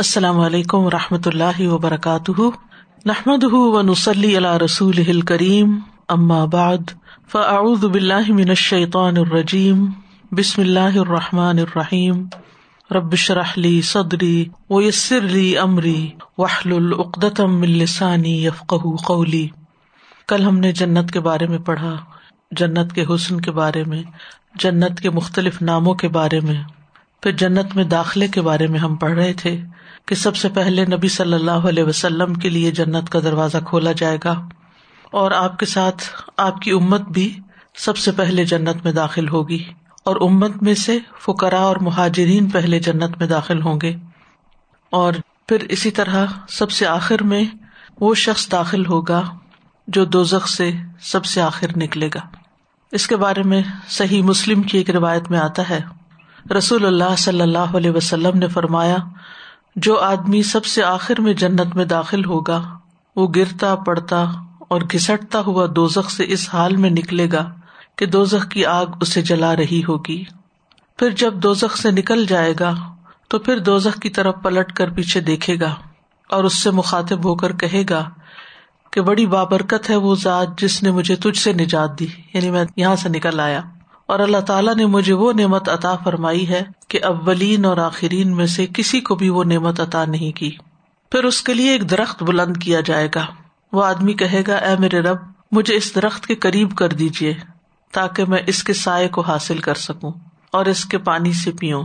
السلام علیکم و رحمۃ اللہ وبرکاتہ۔ نحمد و نسلی اللہ رسول کریم بعد، فاعوذ باللہ من الشیطان الرجیم۔ بسم اللہ الرحمٰن الرحیم۔ ربش رحلی صدری و یسر علی عمری وحل العقدم السانی یفق قولی۔ کل ہم نے جنت کے بارے میں پڑھا۔ جنت کے حسن کے بارے میں، جنت کے مختلف ناموں کے بارے میں۔ پھر جنت میں داخلے کے بارے میں ہم پڑھ رہے تھے۔ کہ سب سے پہلے نبی صلی اللہ علیہ وسلم کے لیے جنت کا دروازہ کھولا جائے گا اور آپ کے ساتھ آپ کی امت بھی سب سے پہلے جنت میں داخل ہوگی اور امت میں سے فکرا اور مہاجرین پہلے جنت میں داخل ہوں گے اور پھر اسی طرح سب سے آخر میں وہ شخص داخل ہوگا جو دو سے سب سے آخر نکلے گا۔ اس کے بارے میں صحیح مسلم کی ایک روایت میں آتا ہے۔ رسول اللہ صلی اللہ علیہ وسلم نے فرمایا جو آدمی سب سے آخر میں جنت میں داخل ہوگا، وہ گرتا پڑتا اور گھسٹتا ہوا دوزخ سے اس حال میں نکلے گا کہ دوزخ کی آگ اسے جلا رہی ہوگی۔ پھر جب دوزخ سے نکل جائے گا، تو پھر دوزخ کی طرف پلٹ کر پیچھے دیکھے گا اور اس سے مخاطب ہو کر کہے گا کہ بڑی بابرکت ہے وہ ذات جس نے مجھے تجھ سے نجات دی یعنی میں یہاں سے نکل آیا۔ اور اللہ تعالیٰ نے مجھے وہ نعمت عطا فرمائی ہے کہ اولین اور آخرین میں سے کسی کو بھی وہ نعمت عطا نہیں کی۔ پھر اس کے لیے ایک درخت بلند کیا جائے گا۔ وہ آدمی کہے گا، اے میرے رب، مجھے اس درخت کے قریب کر دیجیے تاکہ میں اس کے سائے کو حاصل کر سکوں اور اس کے پانی سے پیوں۔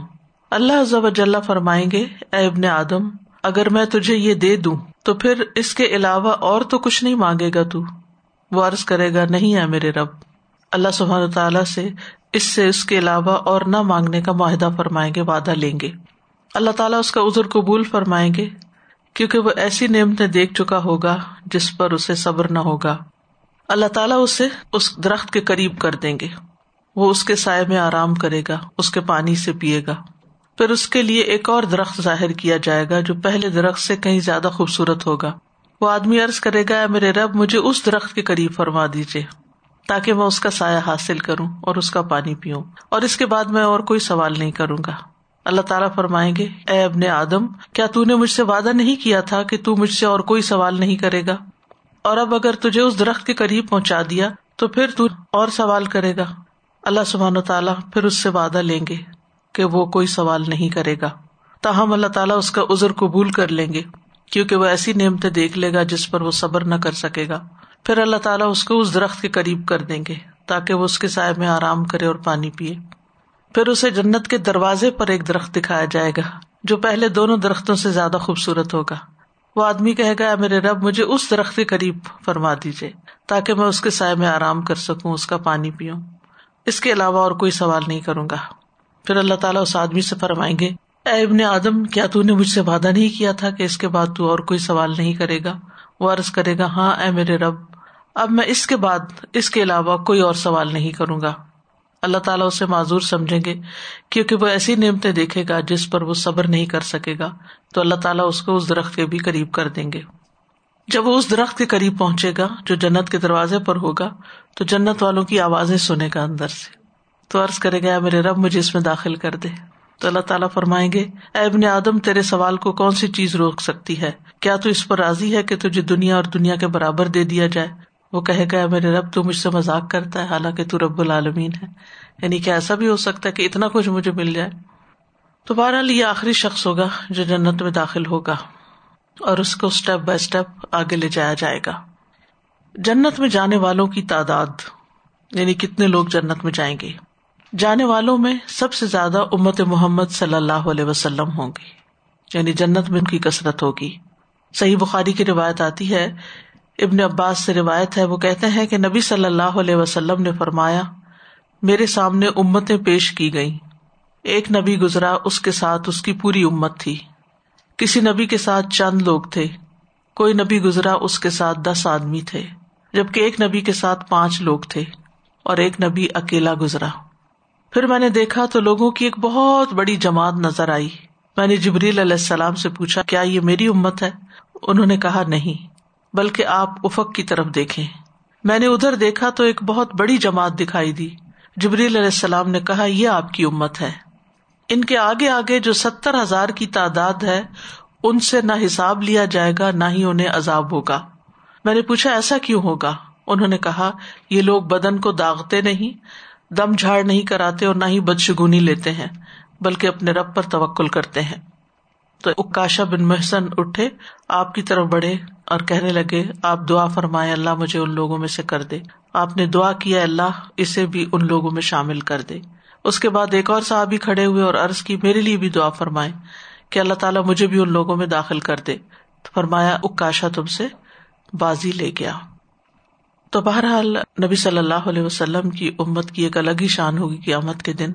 اللہ ضب اجلّہ فرمائیں گے، اے ابن آدم، اگر میں تجھے یہ دے دوں، تو پھر اس کے علاوہ اور تو کچھ نہیں مانگے گا تو۔ وہ عرض کرے گا، نہیں ہے میرے رب اللہ سبحان تعالیٰ سے اس سے اس کے علاوہ اور نہ مانگنے کا معاہدہ فرمائیں گے، وعدہ لیں گے۔ اللہ تعالیٰ اس کا ازر قبول فرمائیں گے، کیونکہ وہ ایسی نعمتیں دیکھ چکا ہوگا جس پر اسے صبر نہ ہوگا۔ اللہ تعالیٰ اسے اس درخت کے قریب کر دیں گے۔ وہ اس کے سائے میں آرام کرے گا، اس کے پانی سے پیے گا۔ پھر اس کے لیے ایک اور درخت ظاہر کیا جائے گا جو پہلے درخت سے کہیں زیادہ خوبصورت ہوگا۔ وہ آدمی ارض کرے گا میرے رب، مجھے اس درخت کے قریب فرما دیجیے تاکہ میں اس کا سایہ حاصل کروں اور اس کا پانی پیوں۔ اور اس کے بعد میں اور کوئی سوال نہیں کروں گا۔ اللہ تعالیٰ فرمائیں گے، اے ابن آدم، کیا تو نے مجھ سے وعدہ نہیں کیا تھا کہ تو مجھ سے اور کوئی سوال نہیں کرے گا؟ اور اب اگر تجھے اس درخت کے قریب پہنچا دیا، تو پھر تو اور سوال کرے گا۔ اللہ سبحان و تعالیٰ پھر اس سے وعدہ لیں گے کہ وہ کوئی سوال نہیں کرے گا۔ تاہم اللہ تعالیٰ اس کا ازر قبول کر لیں گے، کیونکہ وہ ایسی نعمتیں دیکھ لے گا جس پر وہ صبر نہ کر سکے گا۔ پھر اللہ تعالیٰ اس کو اس درخت کے قریب کر دیں گے تاکہ وہ اس کے سائے میں آرام کرے اور پانی پیے۔ پھر اسے جنت کے دروازے پر ایک درخت دکھایا جائے گا، جو پہلے دونوں درختوں سے زیادہ خوبصورت ہوگا۔ وہ آدمی کہے گا میرے رب، مجھے اس درخت کے قریب فرما دیجیے تاکہ میں اس کے سائے میں آرام کر سکوں، اس کا پانی پیوں۔ اس کے علاوہ اور کوئی سوال نہیں کروں گا۔ پھر اللہ تعالیٰ اس آدمی سے فرمائیں گے، اے ابن آدم، کیا تو نے مجھ سے وعدہ نہیں کیا تھا کہ اس کے بعد تو اور کوئی سوال نہیں کرے گا؟ وہ عرض کرے گا ہاں اے میرے رب اب میں اس کے بعد اس کے علاوہ کوئی اور سوال نہیں کروں گا۔ اللہ تعالیٰ اسے معذور سمجھیں گے، کیونکہ وہ ایسی نعمتیں دیکھے گا جس پر وہ صبر نہیں کر سکے گا، تو اللہ تعالیٰ اس کو اس درخت کے بھی قریب کر دیں گے۔ جب وہ اس درخت کے قریب پہنچے گا، جو جنت کے دروازے پر ہوگا، تو جنت والوں کی آوازیں سنے گا اندر سے۔ تو عرض کرے گا میرے رب، مجھے اس میں داخل کر دے۔ تو اللہ تعالیٰ فرمائیں گے، اے ابن آدم، تیرے سوال کو کون سی چیز روک سکتی ہے؟ کیا تو اس پر راضی ہے کہ تجھے دنیا اور دنیا کے برابر دے دیا جائے؟ وہ کہے گا میرے رب تو مجھ سے مذاق کرتا ہے، حالانکہ تو رب العالمین ہے۔ یعنی کہ ایسا بھی ہو سکتا ہے کہ اتنا کچھ مجھے مل جائے۔ تو بہرحال یہ آخری شخص ہوگا جو جنت میں داخل ہوگا۔ اور اس کو اسٹیپ بائی اسٹیپ آگے لے جایا جائے گا۔ جنت میں جانے والوں کی تعداد یعنی کتنے لوگ جنت میں جائیں گے؟ جانے والوں میں سب سے زیادہ امت محمد صلی اللہ علیہ وسلم ہوں گی یعنی جنت میں ان کی کثرت ہوگی۔ صحیح بخاری کی روایت آتی ہے ابن عباس سے روایت ہے، وہ کہتے ہیں کہ نبی صلی اللہ علیہ وسلم نے فرمایا، میرے سامنے امتیں پیش کی گئی ایک نبی گزرا، اس کے ساتھ اس کی پوری امت تھی۔ کسی نبی کے ساتھ چند لوگ تھے۔ کوئی نبی گزرا، اس کے ساتھ دس آدمی تھے۔ جبکہ ایک نبی کے ساتھ پانچ لوگ تھے اور ایک نبی اکیلا گزرا۔ پھر میں نے دیکھا تو لوگوں کی ایک بہت بڑی جماعت نظر آئی۔ میں نے جبریل علیہ السلام سے پوچھا، کیا یہ میری امت ہے؟ انہوں نے کہا، نہیں۔ بلکہ آپ افق کی طرف دیکھیں۔ میں نے ادھر دیکھا تو ایک بہت بڑی جماعت دکھائی دی۔ جبریل علیہ السلام نے کہا، یہ آپ کی امت ہے۔ ان کے آگے آگے جو ستر ہزار کی تعداد ہے، ان سے نہ حساب لیا جائے گا، نہ ہی انہیں عذاب ہوگا۔ میں نے پوچھا، ایسا کیوں ہوگا؟ انہوں نے کہا، یہ لوگ بدن کو داغتے نہیں، دم جھاڑ نہیں کراتے اور نہ ہی بدشگونی لیتے ہیں، بلکہ اپنے رب پر توکل کرتے ہیں۔ تو اکاشا بن محسن اٹھے، آپ کی طرف بڑھے اور کہنے لگے، آپ دعا فرمائے اللہ مجھے ان لوگوں میں سے کر دے۔ آپ نے دعا کیا اللہ، اسے بھی ان لوگوں میں شامل کر دے۔ اس کے بعد ایک اور صاحب کھڑے ہوئے اور عرض کی، میرے لیے بھی دعا فرمائے کہ اللہ تعالیٰ مجھے بھی ان لوگوں میں داخل کر دے۔ فرمایا، اکاشا تم سے بازی لے گیا۔ تو بہرحال نبی صلی اللہ علیہ وسلم کی امت کی ایک الگ ہی شان ہوگی قیامت کے دن۔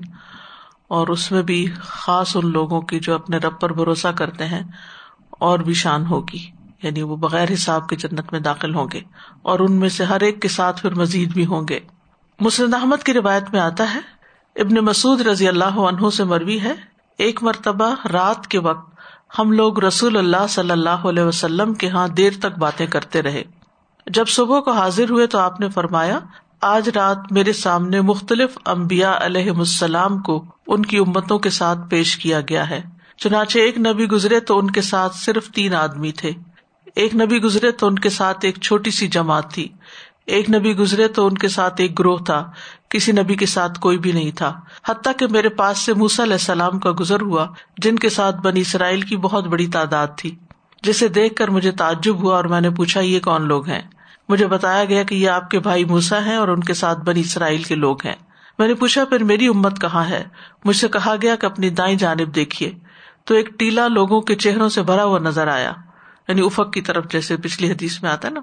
اور اس میں بھی خاص ان لوگوں کی جو اپنے رب پر بھروسہ کرتے ہیں، اور بھی شان ہوگی۔ یعنی وہ بغیر حساب کے جنت میں داخل ہوں گے، اور ان میں سے ہر ایک کے ساتھ پھر مزید بھی ہوں گے۔ مسلم احمد کی روایت میں آتا ہے، ابن مسعد رضی اللہ عنہ سے مروی ہے، ایک مرتبہ رات کے وقت ہم لوگ رسول اللہ صلی اللہ علیہ وسلم کے یہاں دیر تک باتیں کرتے رہے۔ جب صبح کو حاضر ہوئے تو آپ نے فرمایا آج رات میرے سامنے مختلف امبیا علیہ السلام کو ان کی امتوں کے ساتھ پیش کیا گیا ہے۔ چنانچہ ایک نبی گزرے تو ان کے ساتھ صرف تین آدمی تھے۔ ایک نبی گزرے تو ان کے ساتھ ایک چھوٹی سی جماعت تھی۔ ایک نبی گزرے تو ان کے ساتھ ایک گروہ تھا۔ کسی نبی کے ساتھ کوئی بھی نہیں تھا۔ حتیٰ کہ میرے پاس سے موسا علیہ السلام کا گزر ہوا، جن کے ساتھ بنی اسرائیل کی بہت بڑی تعداد تھی۔ جسے دیکھ کر مجھے تعجب ہوا اور میں نے پوچھا، یہ کون لوگ ہیں؟ مجھے بتایا گیا کہ یہ آپ کے بھائی موسا ہیں اور ان کے ساتھ بنی اسرائیل کے لوگ ہیں۔ میں نے پوچھا، پھر میری امت کہاں ہے؟ مجھ سے کہا گیا کہ اپنی دائیں جانب دیکھیے۔ تو ایک ٹیلا لوگوں کے چہروں سے بھرا ہوا نظر آیا یعنی افق کی طرف جیسے پچھلی حدیث میں آتا نا۔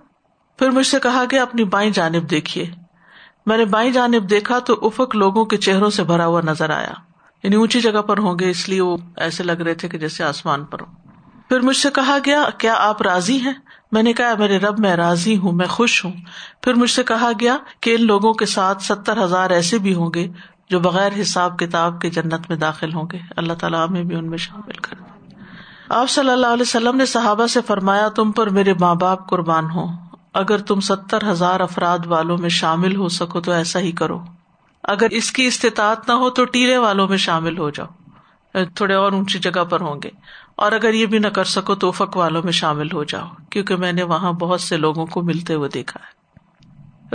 پھر مجھ سے کہا گیا، اپنی بائیں جانب دیکھیے۔ میں نے بائیں جانب دیکھا تو افق لوگوں کے چہروں سے بھرا ہوا نظر آیا۔ یعنی اونچی جگہ پر ہوں گے، اس لیے وہ ایسے لگ رہے تھے کہ جیسے آسمان پر ہوں۔ پھر مجھ سے کہا گیا، کیا آپ راضی ہیں؟ میں نے کہا، میرے رب، میں راضی ہوں، میں خوش ہوں۔ پھر مجھ سے کہا گیا کہ ان لوگوں کے ساتھ ستر ہزار ایسے بھی ہوں گے جو بغیر حساب کتاب کے جنت میں داخل ہوں گے۔ اللہ تعالیٰ ہمیں بھی ان میں شامل کر آپ صلی اللہ علیہ وسلم نے صحابہ سے فرمایا، تم پر میرے ماں باپ قربان ہوں۔ اگر تم ستر ہزار افراد والوں میں شامل ہو سکو تو ایسا ہی کرو۔ اگر اس کی استطاعت نہ ہو تو ٹیلے والوں میں شامل ہو جاؤ۔ تھوڑے اور اونچی جگہ پر ہوں گے۔ اور اگر یہ بھی نہ کر سکو تو افق والوں میں شامل ہو جاؤ، کیونکہ میں نے وہاں بہت سے لوگوں کو ملتے ہوئے دیکھا ہے۔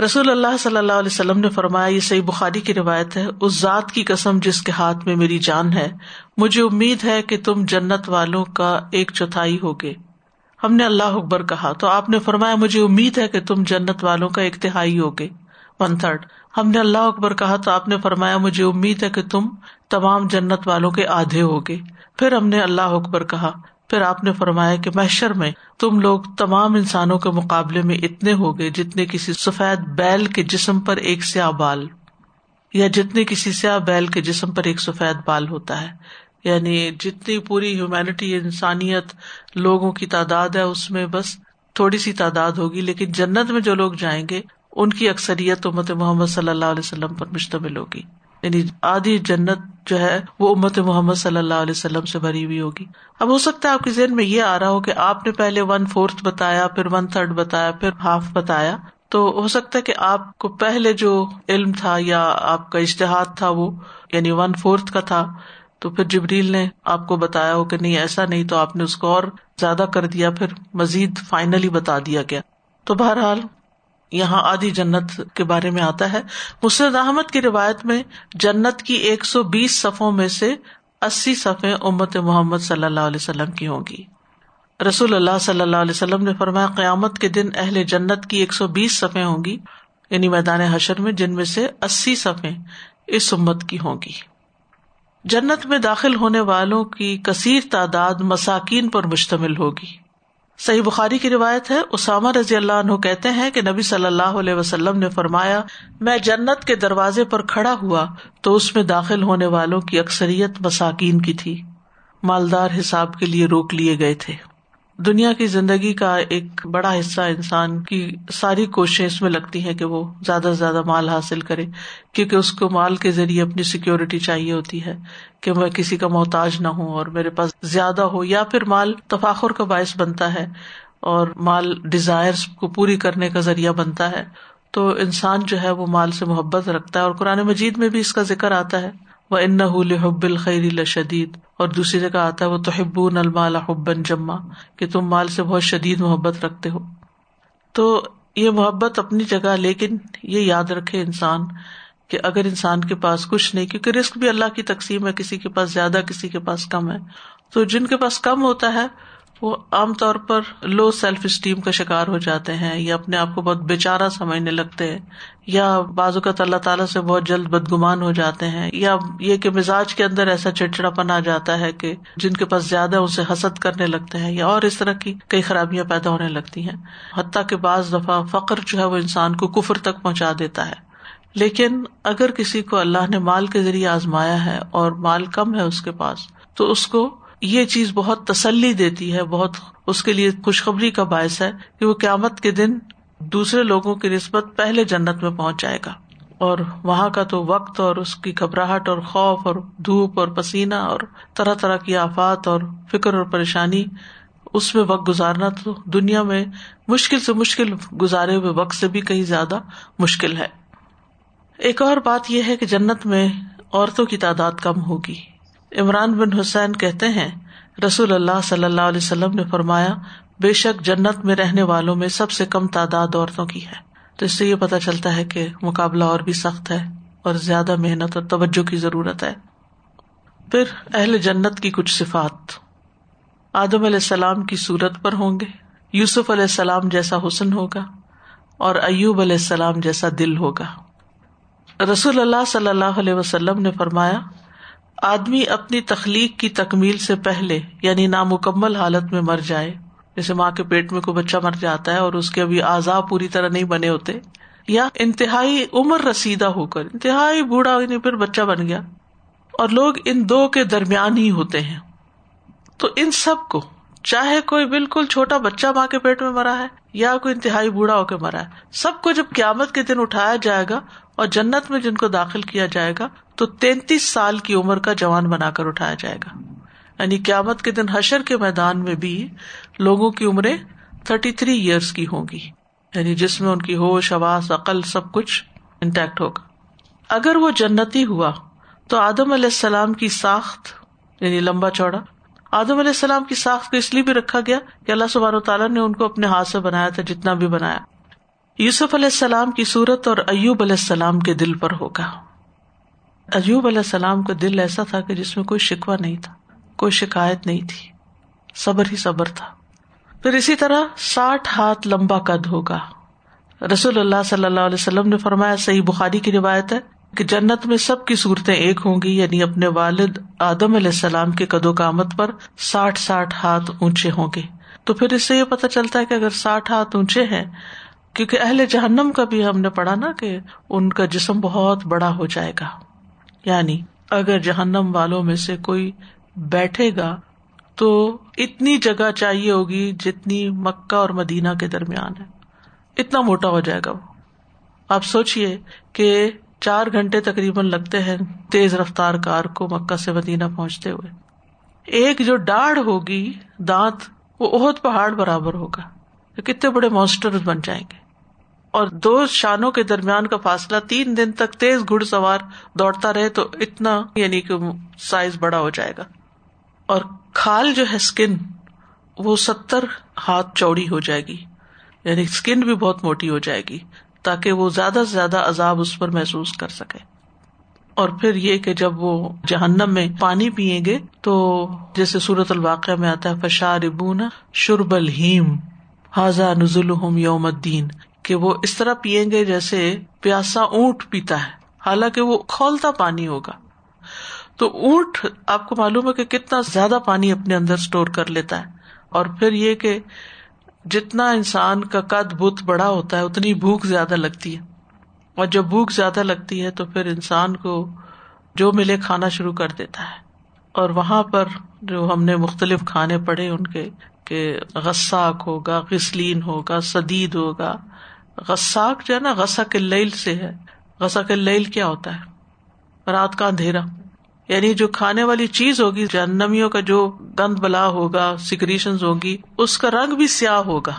رسول اللہ صلی اللہ علیہ وسلم نے فرمایا، یہ صحیح بخاری کی روایت ہے، اس ذات کی قسم جس کے ہاتھ میں میری جان ہے، مجھے امید ہے کہ تم جنت والوں کا ایک چوتھائی ہوگے۔ ہم نے اللہ اکبر کہا، تو آپ نے فرمایا، مجھے امید ہے کہ تم جنت والوں کا ایک تہائی ہوگے۔ ون تھرڈ ہم نے اللہ اکبر کہا، تو آپ نے فرمایا، مجھے امید ہے کہ تم تمام جنت والوں کے آدھے ہوگے پھر ہم نے اللہ اکبر کہا، پھر آپ نے فرمایا کہ محشر میں تم لوگ تمام انسانوں کے مقابلے میں اتنے ہوگے جتنے کسی سفید بیل کے جسم پر ایک سیاہ بال، یا جتنے کسی سیاہ بیل کے جسم پر ایک سفید بال ہوتا ہے۔ یعنی جتنی پوری ہیومینٹی انسانیت، لوگوں کی تعداد ہے، اس میں بس تھوڑی سی تعداد ہوگی۔ لیکن جنت میں جو لوگ جائیں گے، ان کی اکثریت امت محمد صلی اللہ علیہ وسلم پر مشتمل ہوگی۔ یعنی آدھی جنت جو ہے وہ امت محمد صلی اللہ علیہ وسلم سے بھری ہوئی ہوگی۔ اب ہو سکتا ہے آپ کے ذہن میں یہ آ رہا ہو کہ آپ نے پہلے ون فورتھ بتایا، پھر ون تھرڈ بتایا، پھر ہاف بتایا۔ تو ہو سکتا ہے کہ آپ کو پہلے جو علم تھا یا آپ کا اشتہاد تھا وہ یعنی ون فورتھ کا تھا، تو پھر جبریل نے آپ کو بتایا ہو کہ نہیں، ایسا نہیں تو آپ نے اس کو اور زیادہ کر دیا، پھر مزید فائنلی بتا دیا گیا۔ تو بہرحال یہاں آدھی جنت کے بارے میں آتا ہے۔ مسرد احمد کی روایت میں جنت کی ایک سو بیس صفوں میں سے اسی صفے امت محمد صلی اللہ علیہ وسلم کی ہوں گی۔ رسول اللہ صلی اللہ علیہ وسلم نے فرمایا، قیامت کے دن اہل جنت کی ایک سو بیس صفے ہوں گی یعنی میدان حشر میں، جن میں سے اسی صفے اس امت کی ہوں گی۔ جنت میں داخل ہونے والوں کی کثیر تعداد مساکین پر مشتمل ہوگی۔ صحیح بخاری کی روایت ہے، اسامہ رضی اللہ عنہ کہتے ہیں کہ نبی صلی اللہ علیہ وسلم نے فرمایا، میں جنت کے دروازے پر کھڑا ہوا تو اس میں داخل ہونے والوں کی اکثریت مساکین کی تھی۔ مالدار حساب کے لیے روک لیے گئے تھے۔ دنیا کی زندگی کا ایک بڑا حصہ انسان کی ساری کوششیں اس میں لگتی ہیں کہ وہ زیادہ سے زیادہ مال حاصل کرے، کیونکہ اس کو مال کے ذریعے اپنی سیکورٹی چاہیے ہوتی ہے کہ میں کسی کا محتاج نہ ہوں اور میرے پاس زیادہ ہو، یا پھر مال تفاخر کا باعث بنتا ہے اور مال ڈیزائر کو پوری کرنے کا ذریعہ بنتا ہے۔ تو انسان جو ہے وہ مال سے محبت رکھتا ہے اور قرآن مجید میں بھی اس کا ذکر آتا ہے۔ وہ ان حب الخیر لشدید اور دوسری جگہ آتا ہے وہ تو المال حبن جما۔ کہ تم مال سے بہت شدید محبت رکھتے ہو۔ تو یہ محبت اپنی جگہ، لیکن یہ یاد رکھے انسان کہ اگر انسان کے پاس کچھ نہیں، کیونکہ رسک بھی اللہ کی تقسیم ہے، کسی کے پاس زیادہ، کسی کے پاس کم ہے۔ تو جن کے پاس کم ہوتا ہے وہ عام طور پر لو سیلف اسٹیم کا شکار ہو جاتے ہیں یا اپنے آپ کو بہت بےچارا سمجھنے لگتے ہیں یا بعض اوقات اللہ تعالیٰ سے بہت جلد بدگمان ہو جاتے ہیں یا یہ کہ مزاج کے اندر ایسا چڑچڑا پن آ جاتا ہے کہ جن کے پاس زیادہ اسے حسد کرنے لگتے ہیں یا اور اس طرح کی کئی خرابیاں پیدا ہونے لگتی ہیں۔ حتیٰ کہ بعض دفعہ فخر جو ہے وہ انسان کو کفر تک پہنچا دیتا ہے۔ لیکن اگر کسی کو اللہ نے مال کے ذریعے آزمایا ہے اور مال کم ہے اس کے پاس تو اس کو یہ چیز بہت تسلی دیتی ہے، بہت اس کے لیے خوشخبری کا باعث ہے کہ وہ قیامت کے دن دوسرے لوگوں کی نسبت پہلے جنت میں پہنچ جائے گا۔ اور وہاں کا تو وقت اور اس کی گھبراہٹ اور خوف اور دھوپ اور پسینہ اور طرح طرح کی آفات اور فکر اور پریشانی اس میں وقت گزارنا تو دنیا میں مشکل سے مشکل گزارے ہوئے وقت سے بھی کہیں زیادہ مشکل ہے۔ ایک اور بات یہ ہے کہ جنت میں عورتوں کی تعداد کم ہوگی۔ عمران بن حسین کہتے ہیں، رسول اللہ صلی اللہ علیہ وسلم نے فرمایا، بے شک جنت میں رہنے والوں میں سب سے کم تعداد عورتوں کی ہے۔ تو اس سے یہ پتا چلتا ہے کہ مقابلہ اور بھی سخت ہے اور زیادہ محنت اور توجہ کی ضرورت ہے۔ پھر اہل جنت کی کچھ صفات۔ آدم علیہ السلام کی صورت پر ہوں گے، یوسف علیہ السلام جیسا حسن ہوگا اور ایوب علیہ السلام جیسا دل ہوگا۔ رسول اللہ صلی اللہ علیہ وسلم نے فرمایا آدمی اپنی تخلیق کی تکمیل سے پہلے یعنی نامکمل حالت میں مر جائے۔ جیسے ماں کے پیٹ میں کوئی بچہ مر جاتا ہے اور اس کے ابھی آزا پوری طرح نہیں بنے ہوتے، یا انتہائی عمر رسیدہ ہو کر، انتہائی بوڑھا یعنی پھر بچہ بن گیا۔ اور لوگ ان دو کے درمیان ہی ہوتے ہیں۔ تو ان سب کو، چاہے کوئی بالکل چھوٹا بچہ ماں کے پیٹ میں مرا ہے، یا کوئی انتہائی بوڑھا ہو کے مرا ہے، سب کو جب قیامت کے دن اٹھایا جائے گا اور جنت میں جن کو داخل کیا جائے گا تو تینتیس سال کی عمر کا جوان بنا کر اٹھایا جائے گا۔ یعنی قیامت کے دن حشر کے میدان میں بھی لوگوں کی عمریں تھرٹی تھری ایئرس کی ہوں گی۔ یعنی جس میں ان کی ہوش آواز عقل سب کچھ انٹیکٹ ہوگا۔ اگر وہ جنتی ہوا تو آدم علیہ السلام کی ساخت یعنی لمبا چوڑا۔ آدم علیہ السلام کی ساخت کو اس لیے بھی رکھا گیا کہ اللہ سبحانہ تعالیٰ نے ان کو اپنے ہاتھ سے بنایا تھا، جتنا بھی بنایا۔ یوسف علیہ السلام کی صورت اور ایوب علیہ السلام کے دل پر ہوگا۔ ایوب علیہ السلام کا دل ایسا تھا کہ جس میں کوئی شکوا نہیں تھا، کوئی شکایت نہیں تھی۔ صبر ہی صبر تھا۔ پھر اسی طرح ساٹھ ہاتھ لمبا قد ہوگا۔ رسول اللہ صلی اللہ علیہ وسلم نے فرمایا، صحیح بخاری کی روایت ہے کہ جنت میں سب کی صورتیں ایک ہوں گی یعنی اپنے والد آدم علیہ السلام کے قد و کامت پر ساٹھ ساٹھ ہاتھ اونچے ہوں گے۔ تو پھر اس سے یہ پتا چلتا ہے کہ اگر ساٹھ ہاتھ اونچے ہیں، کیونکہ اہل جہنم کا بھی ہم نے پڑھا نا کہ ان کا جسم بہت بڑا ہو جائے گا۔ یعنی اگر جہنم والوں میں سے کوئی بیٹھے گا تو اتنی جگہ چاہیے ہوگی جتنی مکہ اور مدینہ کے درمیان ہے۔ اتنا موٹا ہو جائے گا وہ۔ آپ سوچیے کہ چار گھنٹے تقریباً لگتے ہیں تیز رفتار کار کو مکہ سے مدینہ پہنچتے ہوئے۔ ایک جو ڈاڑھ ہوگی دانت وہ بہت پہاڑ برابر ہوگا۔ کتنے بڑے مانسٹر بن جائیں گے۔ اور دو شانوں کے درمیان کا فاصلہ تین دن تک تیز گھڑ سوار دوڑتا رہے تو اتنا یعنی کہ سائز بڑا ہو جائے گا۔ اور کھال جو ہے اسکن وہ ستر ہاتھ چوڑی ہو جائے گی۔ یعنی اسکن بھی بہت موٹی ہو جائے گی تاکہ وہ زیادہ سے زیادہ عذاب اس پر محسوس کر سکے۔ اور پھر یہ کہ جب وہ جہنم میں پانی پیئیں گے تو جیسے سورت الواقع میں آتا ہے فشار ابونا شرب الحیم حاضا نزول یوم الدین کہ وہ اس طرح پیئیں گے جیسے پیاسا اونٹ پیتا ہے۔ حالانکہ وہ کھولتا پانی ہوگا۔ تو اونٹ آپ کو معلوم ہے کہ کتنا زیادہ پانی اپنے اندر اسٹور کر لیتا ہے۔ اور پھر یہ کہ جتنا انسان کا قد بت بڑا ہوتا ہے، اتنی بھوک زیادہ لگتی ہے۔ اور جب بھوک زیادہ لگتی ہے، تو پھر انسان کو جو ملے کھانا شروع کر دیتا ہے۔ اور وہاں پر جو ہم نے مختلف کھانے پڑے ان کے کہ غساک ہوگا، غسلین ہوگا، سدید ہوگا۔ غساک جو ہے نا غسا کے سے ہے۔ غسا کے کیا ہوتا ہے؟ رات کا اندھیرا۔ یعنی جو کھانے والی چیز ہوگی جنمیوں کا جو گند بلا ہوگا سیکریشن ہوگی، اس کا رنگ بھی سیاہ ہوگا۔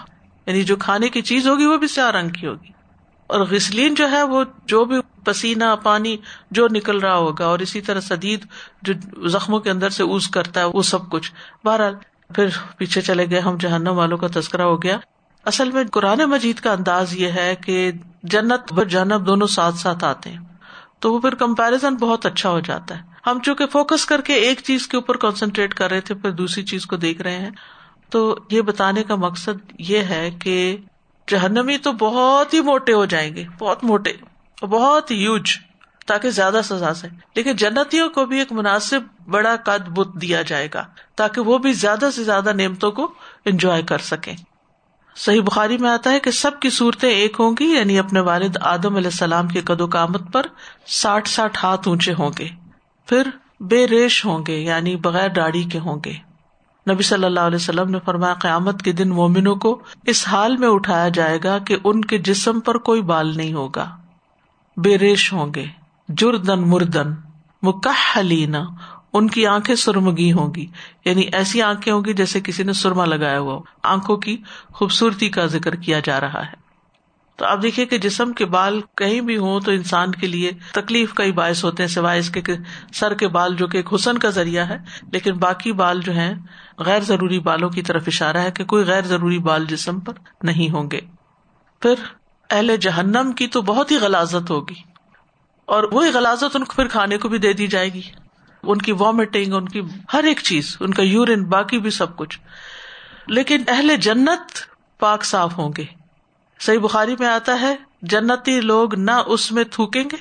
یعنی جو کھانے کی چیز ہوگی، وہ بھی سیاہ رنگ کی ہوگی۔ اور غسلین جو ہے، وہ جو بھی پسینہ، پانی جو نکل رہا ہوگا، اور اسی طرح سدید جو زخموں کے اندر سے اوز کرتا ہے، وہ سب کچھ۔ بہرحال، پھر پیچھے چلے گئے، ہم جہنم والوں کا تذکرہ ہو گیا۔ اصل میں قرآن مجید کا انداز یہ ہے کہ جنت و جنب دونوں ساتھ ساتھ آتے ہیں، تو وہ پھر کمپیرزن بہت اچھا ہو جاتا ہے۔ ہم چونکہ فوکس کر کے ایک چیز کے اوپر کانسنٹریٹ کر رہے تھے، پھر دوسری چیز کو دیکھ رہے ہیں۔ تو یہ بتانے کا مقصد یہ ہے کہ جہنمی تو بہت ہی موٹے ہو جائیں گے، بہت موٹے بہت یوج تاکہ زیادہ سزا سے۔ لیکن جنتیوں کو بھی ایک مناسب بڑا قد بت دیا جائے گا، تاکہ وہ بھی زیادہ سے زیادہ نعمتوں کو انجوائے کر سکیں۔ صحیح بخاری میں آتا ہے کہ سب کی صورتیں ایک ہوں گی یعنی اپنے والد آدم علیہ السلام کے قد و کامت پر ساٹھ ساٹھ ہاتھ اونچے ہوں گے۔ پھر بے ریش ہوں گے یعنی بغیر ڈاڑی کے ہوں گے۔ نبی صلی اللہ علیہ وسلم نے فرمایا، قیامت کے دن مومنوں کو اس حال میں اٹھایا جائے گا کہ ان کے جسم پر کوئی بال نہیں ہوگا۔ بے ریش ہوں گے، جردن مردن مکحلینا ان کی آنکھیں سرمگی ہوں گی۔ یعنی ایسی آنکھیں ہوں گی جیسے کسی نے سرما لگایا ہوا آنکھوں کی خوبصورتی کا ذکر کیا جا رہا ہے۔ تو آپ دیکھیے کہ جسم کے بال کہیں بھی ہوں تو انسان کے لیے تکلیف کا ہی باعث ہوتے ہیں، سوائے اس کے سر کے بال جو کہ ایک حسن کا ذریعہ ہے، لیکن باقی بال جو ہیں، غیر ضروری بالوں کی طرف اشارہ ہے کہ کوئی غیر ضروری بال جسم پر نہیں ہوں گے۔ پھر اہل جہنم کی تو بہت ہی غلازت ہوگی۔ اور وہی غلازت ان کو پھر کھانے کو بھی دے دی جائے گی۔ ان کی وامٹنگ ان کی ہر ایک چیز، ان کا یورین، باقی بھی سب کچھ۔ لیکن اہل جنت پاک صاف ہوں گے۔ صحیح بخاری میں آتا ہے، جنتی لوگ نہ اس میں تھوکیں گے،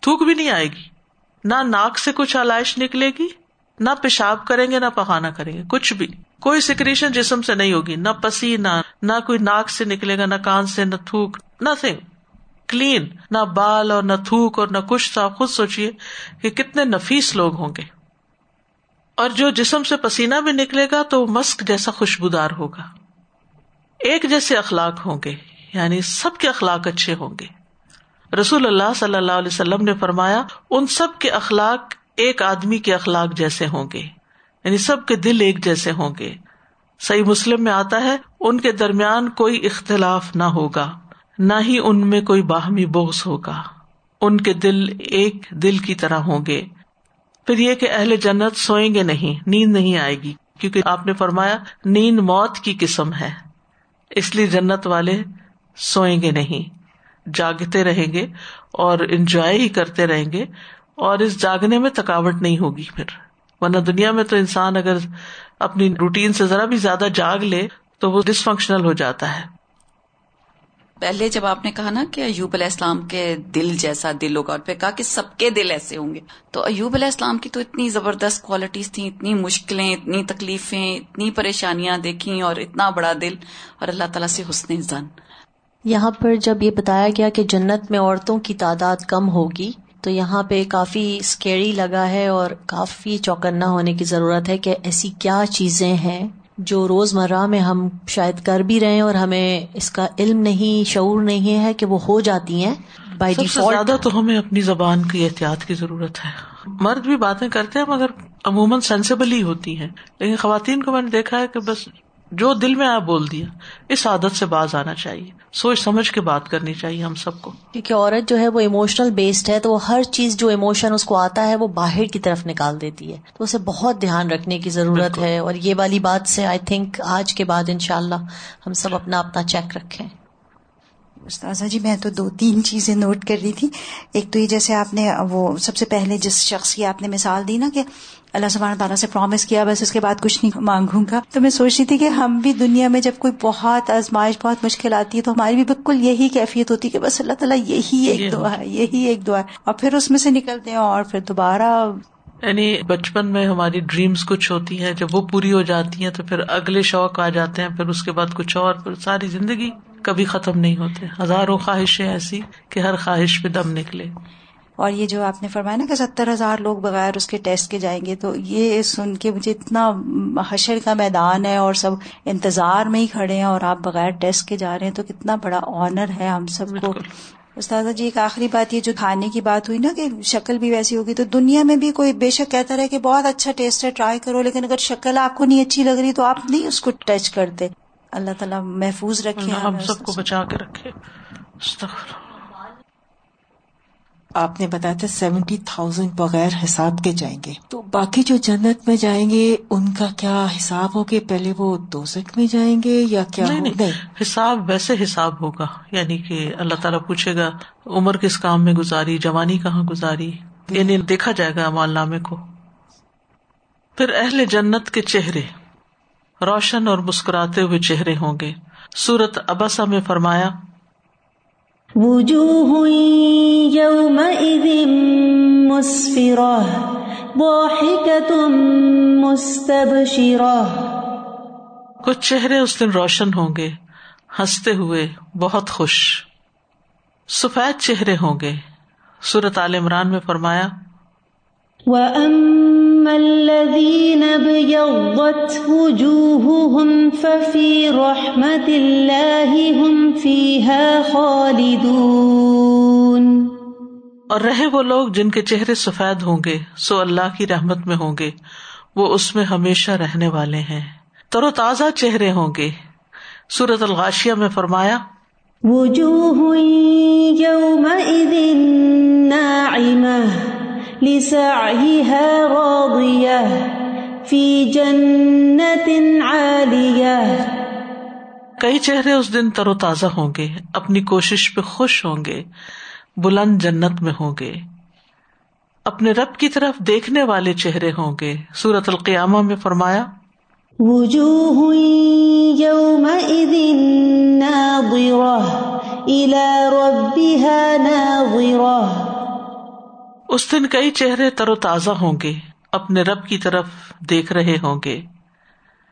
تھوک بھی نہیں آئے گی۔ نہ ناک سے کچھ آلائش نکلے گی، نہ پیشاب کریں گے، نہ پخانا کریں گے، کچھ بھی۔ کوئی سیکریشن جسم سے نہیں ہوگی، نہ پسی نہ کوئی ناک سے نکلے گا، نہ کان سے، نہ تھوک نتنگ کلین، نہ بال اور نہ تھوک اور نہ کچھ، تو آپ خود سوچیے کہ کتنے نفیس لوگ ہوں گے۔ اور جو جسم سے پسینہ بھی نکلے گا تو مسک جیسا خوشبودار ہوگا۔ ایک جیسے اخلاق ہوں گے یعنی سب کے اخلاق اچھے ہوں گے۔ رسول اللہ صلی اللہ علیہ وسلم نے فرمایا، ان سب کے اخلاق ایک آدمی کے اخلاق جیسے ہوں گے یعنی سب کے دل ایک جیسے ہوں گے۔ صحیح مسلم میں آتا ہے، ان کے درمیان کوئی اختلاف نہ ہوگا۔ نہ ہی ان میں کوئی باہمی بوس ہوگا۔ ان کے دل ایک دل کی طرح ہوں گے۔ پھر یہ کہ اہل جنت سوئیں گے نہیں، نیند نہیں آئے گی، کیونکہ آپ نے فرمایا نیند موت کی قسم ہے۔ اس لیے جنت والے سوئیں گے نہیں، جاگتے رہیں گے اور انجوائے ہی کرتے رہیں گے اور اس جاگنے میں تھکاوٹ نہیں ہوگی پھر۔ ورنہ دنیا میں تو انسان اگر اپنی روٹین سے ذرا بھی زیادہ جاگ لے تو وہ ڈسفنکشنل ہو جاتا ہے۔ پہلے جب آپ نے کہا نا کہ ایوب علیہ السلام کے دل جیسا دل ہوگا اور پھر کہا کہ سب کے دل ایسے ہوں گے، تو ایوب علیہ السلام کی تو اتنی زبردست کوالٹیز تھیں، اتنی مشکلیں، اتنی تکلیفیں، اتنی پریشانیاں دیکھی اور اتنا بڑا دل اور اللہ تعالیٰ سے حسن زن یہاں پر جب یہ بتایا گیا کہ جنت میں عورتوں کی تعداد کم ہوگی، تو یہاں پہ کافی اسکیری لگا ہے اور کافی چوکنا ہونے کی ضرورت ہے کہ ایسی کیا چیزیں ہیں۔ جو روز مرہ میں ہم شاید کر بھی رہے اور ہمیں اس کا علم نہیں شعور نہیں ہے کہ وہ ہو جاتی ہیں بائی زیادہ تو ہمیں اپنی زبان کی احتیاط کی ضرورت ہے۔ مرد بھی باتیں کرتے ہیں مگر عموماً سینسیبل ہی ہوتی ہیں۔ لیکن خواتین کو میں نے دیکھا ہے کہ بس جو دل میں آپ بول دیا اس عادت سے باز آنا چاہیے۔ سوچ سمجھ کے بات کرنی چاہیے ہم سب کو۔ کیونکہ عورت جو ہے وہ اموشنل بیسڈ ہے تو وہ ہر چیز جو اموشن اس کو آتا ہے وہ باہر کی طرف نکال دیتی ہے۔ تو اسے بہت دھیان رکھنے کی ضرورت ہے۔ اور یہ والی بات سے آئی تھنک آج کے بعد ان شاء اللہ ہم سب اپنا اپنا چیک رکھیں۔ استاذہ جی میں تو دو تین چیزیں نوٹ کر رہی تھی۔ ایک تو یہ جیسے آپ نے وہ سب سے پہلے جس شخص کی آپ نے مثال دی نا کہ اللہ سبحانہ تعالیٰ سے پرومس کیا بس اس کے بعد کچھ نہیں مانگوں گا۔ تو میں سوچ رہی تھی کہ ہم بھی دنیا میں جب کوئی بہت آزمائش بہت مشکل آتی ہے تو ہماری بھی بالکل یہی کیفیت ہوتی ہے کہ بس اللہ تعالیٰ یہی ایک دعا ہے یہی ایک دعا ہے۔ اور پھر اس میں سے نکلتے ہیں اور پھر دوبارہ۔ یعنی بچپن میں ہماری ڈریمس کچھ ہوتی ہیں جب وہ پوری ہو جاتی ہیں تو پھر اگلے شوق آ جاتے ہیں پھر اس کے بعد کچھ اور پھر ساری زندگی کبھی ختم نہیں ہوتے۔ ہزاروں خواہشیں ایسی کہ ہر خواہش پہ دم نکلے۔ اور یہ جو آپ نے فرمایا نا کہ ستر ہزار لوگ بغیر اس کے ٹیسٹ کے جائیں گے تو یہ سن کے مجھے اتنا حشر کا میدان ہے اور سب انتظار میں ہی کھڑے ہیں اور آپ بغیر ٹیسٹ کے جا رہے ہیں تو کتنا بڑا آنر ہے ہم سب کو۔ استاد جی ایک آخری بات یہ جو کھانے کی بات ہوئی نا کہ شکل بھی ویسی ہوگی تو دنیا میں بھی کوئی بے شک کہتا رہے کہ بہت اچھا ٹیسٹ ہے ٹرائی کرو لیکن اگر شکل آپ کو نہیں اچھی لگ رہی تو آپ نہیں اس کو ٹچ کرتے۔ اللہ تعالیٰ محفوظ رکھے ہم سب کو بچا کے رکھے۔ آپ نے بتایا تھا سیونٹی تھاؤزینڈ بغیر حساب کے جائیں گے۔ تو باقی جو جنت میں جائیں گے ان کا کیا حساب ہوگا پہلے وہ دو میں جائیں گے یا کیا نہیں حساب ویسے حساب ہوگا۔ یعنی کہ اللہ تعالیٰ پوچھے گا عمر کس کام میں گزاری جوانی کہاں گزاری؟ یعنی دیکھا جائے گا مال نامے کو۔ پھر اہل جنت کے چہرے۔ روشن اور مسکراتے ہوئے چہرے ہوں گے۔ سورت ابسا میں فرمایا وجوه يومئذ مسفرة، ضاحكة مستبشرة. کچھ چہرے اس دن روشن ہوں گے، ہنستے ہوئے بہت خوش۔ سفید چہرے ہوں گے۔ سورت عال عمران میں فرمایا الذين ابيضت وجوههم ففي رحمة الله هم فيها خالدون اور رہے وہ لوگ جن کے چہرے سفید ہوں گے سو اللہ کی رحمت میں ہوں گے وہ اس میں ہمیشہ رہنے والے ہیں۔ تر و تازہ چہرے ہوں گے۔ سورت الغاشیہ میں فرمایا وجوه يومئذ ناعمه لسعيها راضية في جنة عالية. کئی چہرے اس دن تر و تازہ ہوں گے اپنی کوشش پہ خوش ہوں گے بلند جنت میں ہوں گے۔ اپنے رب کی طرف دیکھنے والے چہرے ہوں گے۔ سورت القیامہ میں فرمایا وجوه يومئذ ناظرة إلى ربها ناظرة. اس دن کئی چہرے تر و تازہ ہوں گے اپنے رب کی طرف دیکھ رہے ہوں گے۔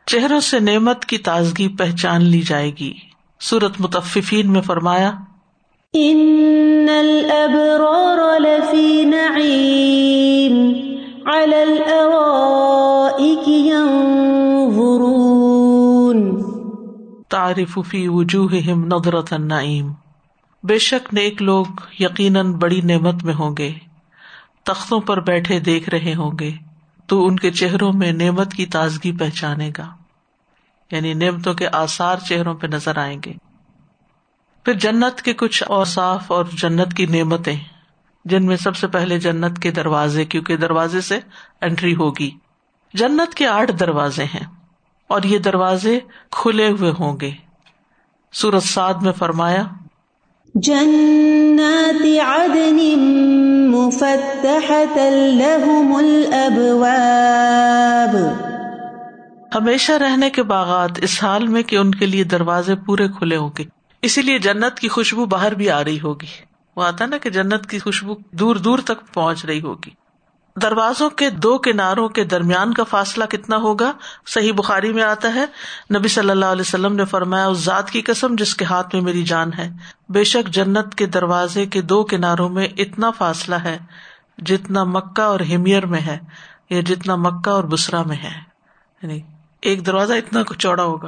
چہروں سے نعمت کی تازگی پہچان لی جائے گی۔ سورت متففین میں فرمایا ان الابرار لفی نعیم الارائک ينظرون تعرف فی وجوہہم نظرت النعیم۔ بے شک نیک لوگ یقیناً بڑی نعمت میں ہوں گے۔ تختوں پر بیٹھے دیکھ رہے ہوں گے، تو ان کے چہروں میں نعمت کی تازگی پہچانے گا۔ یعنی نعمتوں کے آسار چہروں پہ نظر آئیں گے۔ پھر جنت کے کچھ اور صاف اور جنت کی نعمتیں، جن میں سب سے پہلے جنت کے دروازے، کیونکہ دروازے سے انٹری ہوگی۔ جنت کے آٹھ دروازے ہیں اور یہ دروازے کھلے ہوئے ہوں گے۔ سورت سعد میں فرمایا جنات عدن لهم الابواب ہمیشہ رہنے کے باغات اس حال میں کہ ان کے لیے دروازے پورے کھلے ہوں گے۔ اسی لیے جنت کی خوشبو باہر بھی آ رہی ہوگی۔ وہ آتا نا کہ جنت کی خوشبو دور دور تک پہنچ رہی ہوگی۔ دروازوں کے دو کناروں کے درمیان کا فاصلہ کتنا ہوگا؟ صحیح بخاری میں آتا ہے۔ نبی صلی اللہ علیہ وسلم نے فرمایا، اس ذات کی قسم جس کے ہاتھ میں میری جان ہے۔ بے شک جنت کے دروازے کے دو کناروں میں اتنا فاصلہ ہے جتنا مکہ اور ہمیر میں ہے، یا جتنا مکہ اور بسرا میں ہے۔ یعنی ایک دروازہ اتنا چوڑا ہوگا۔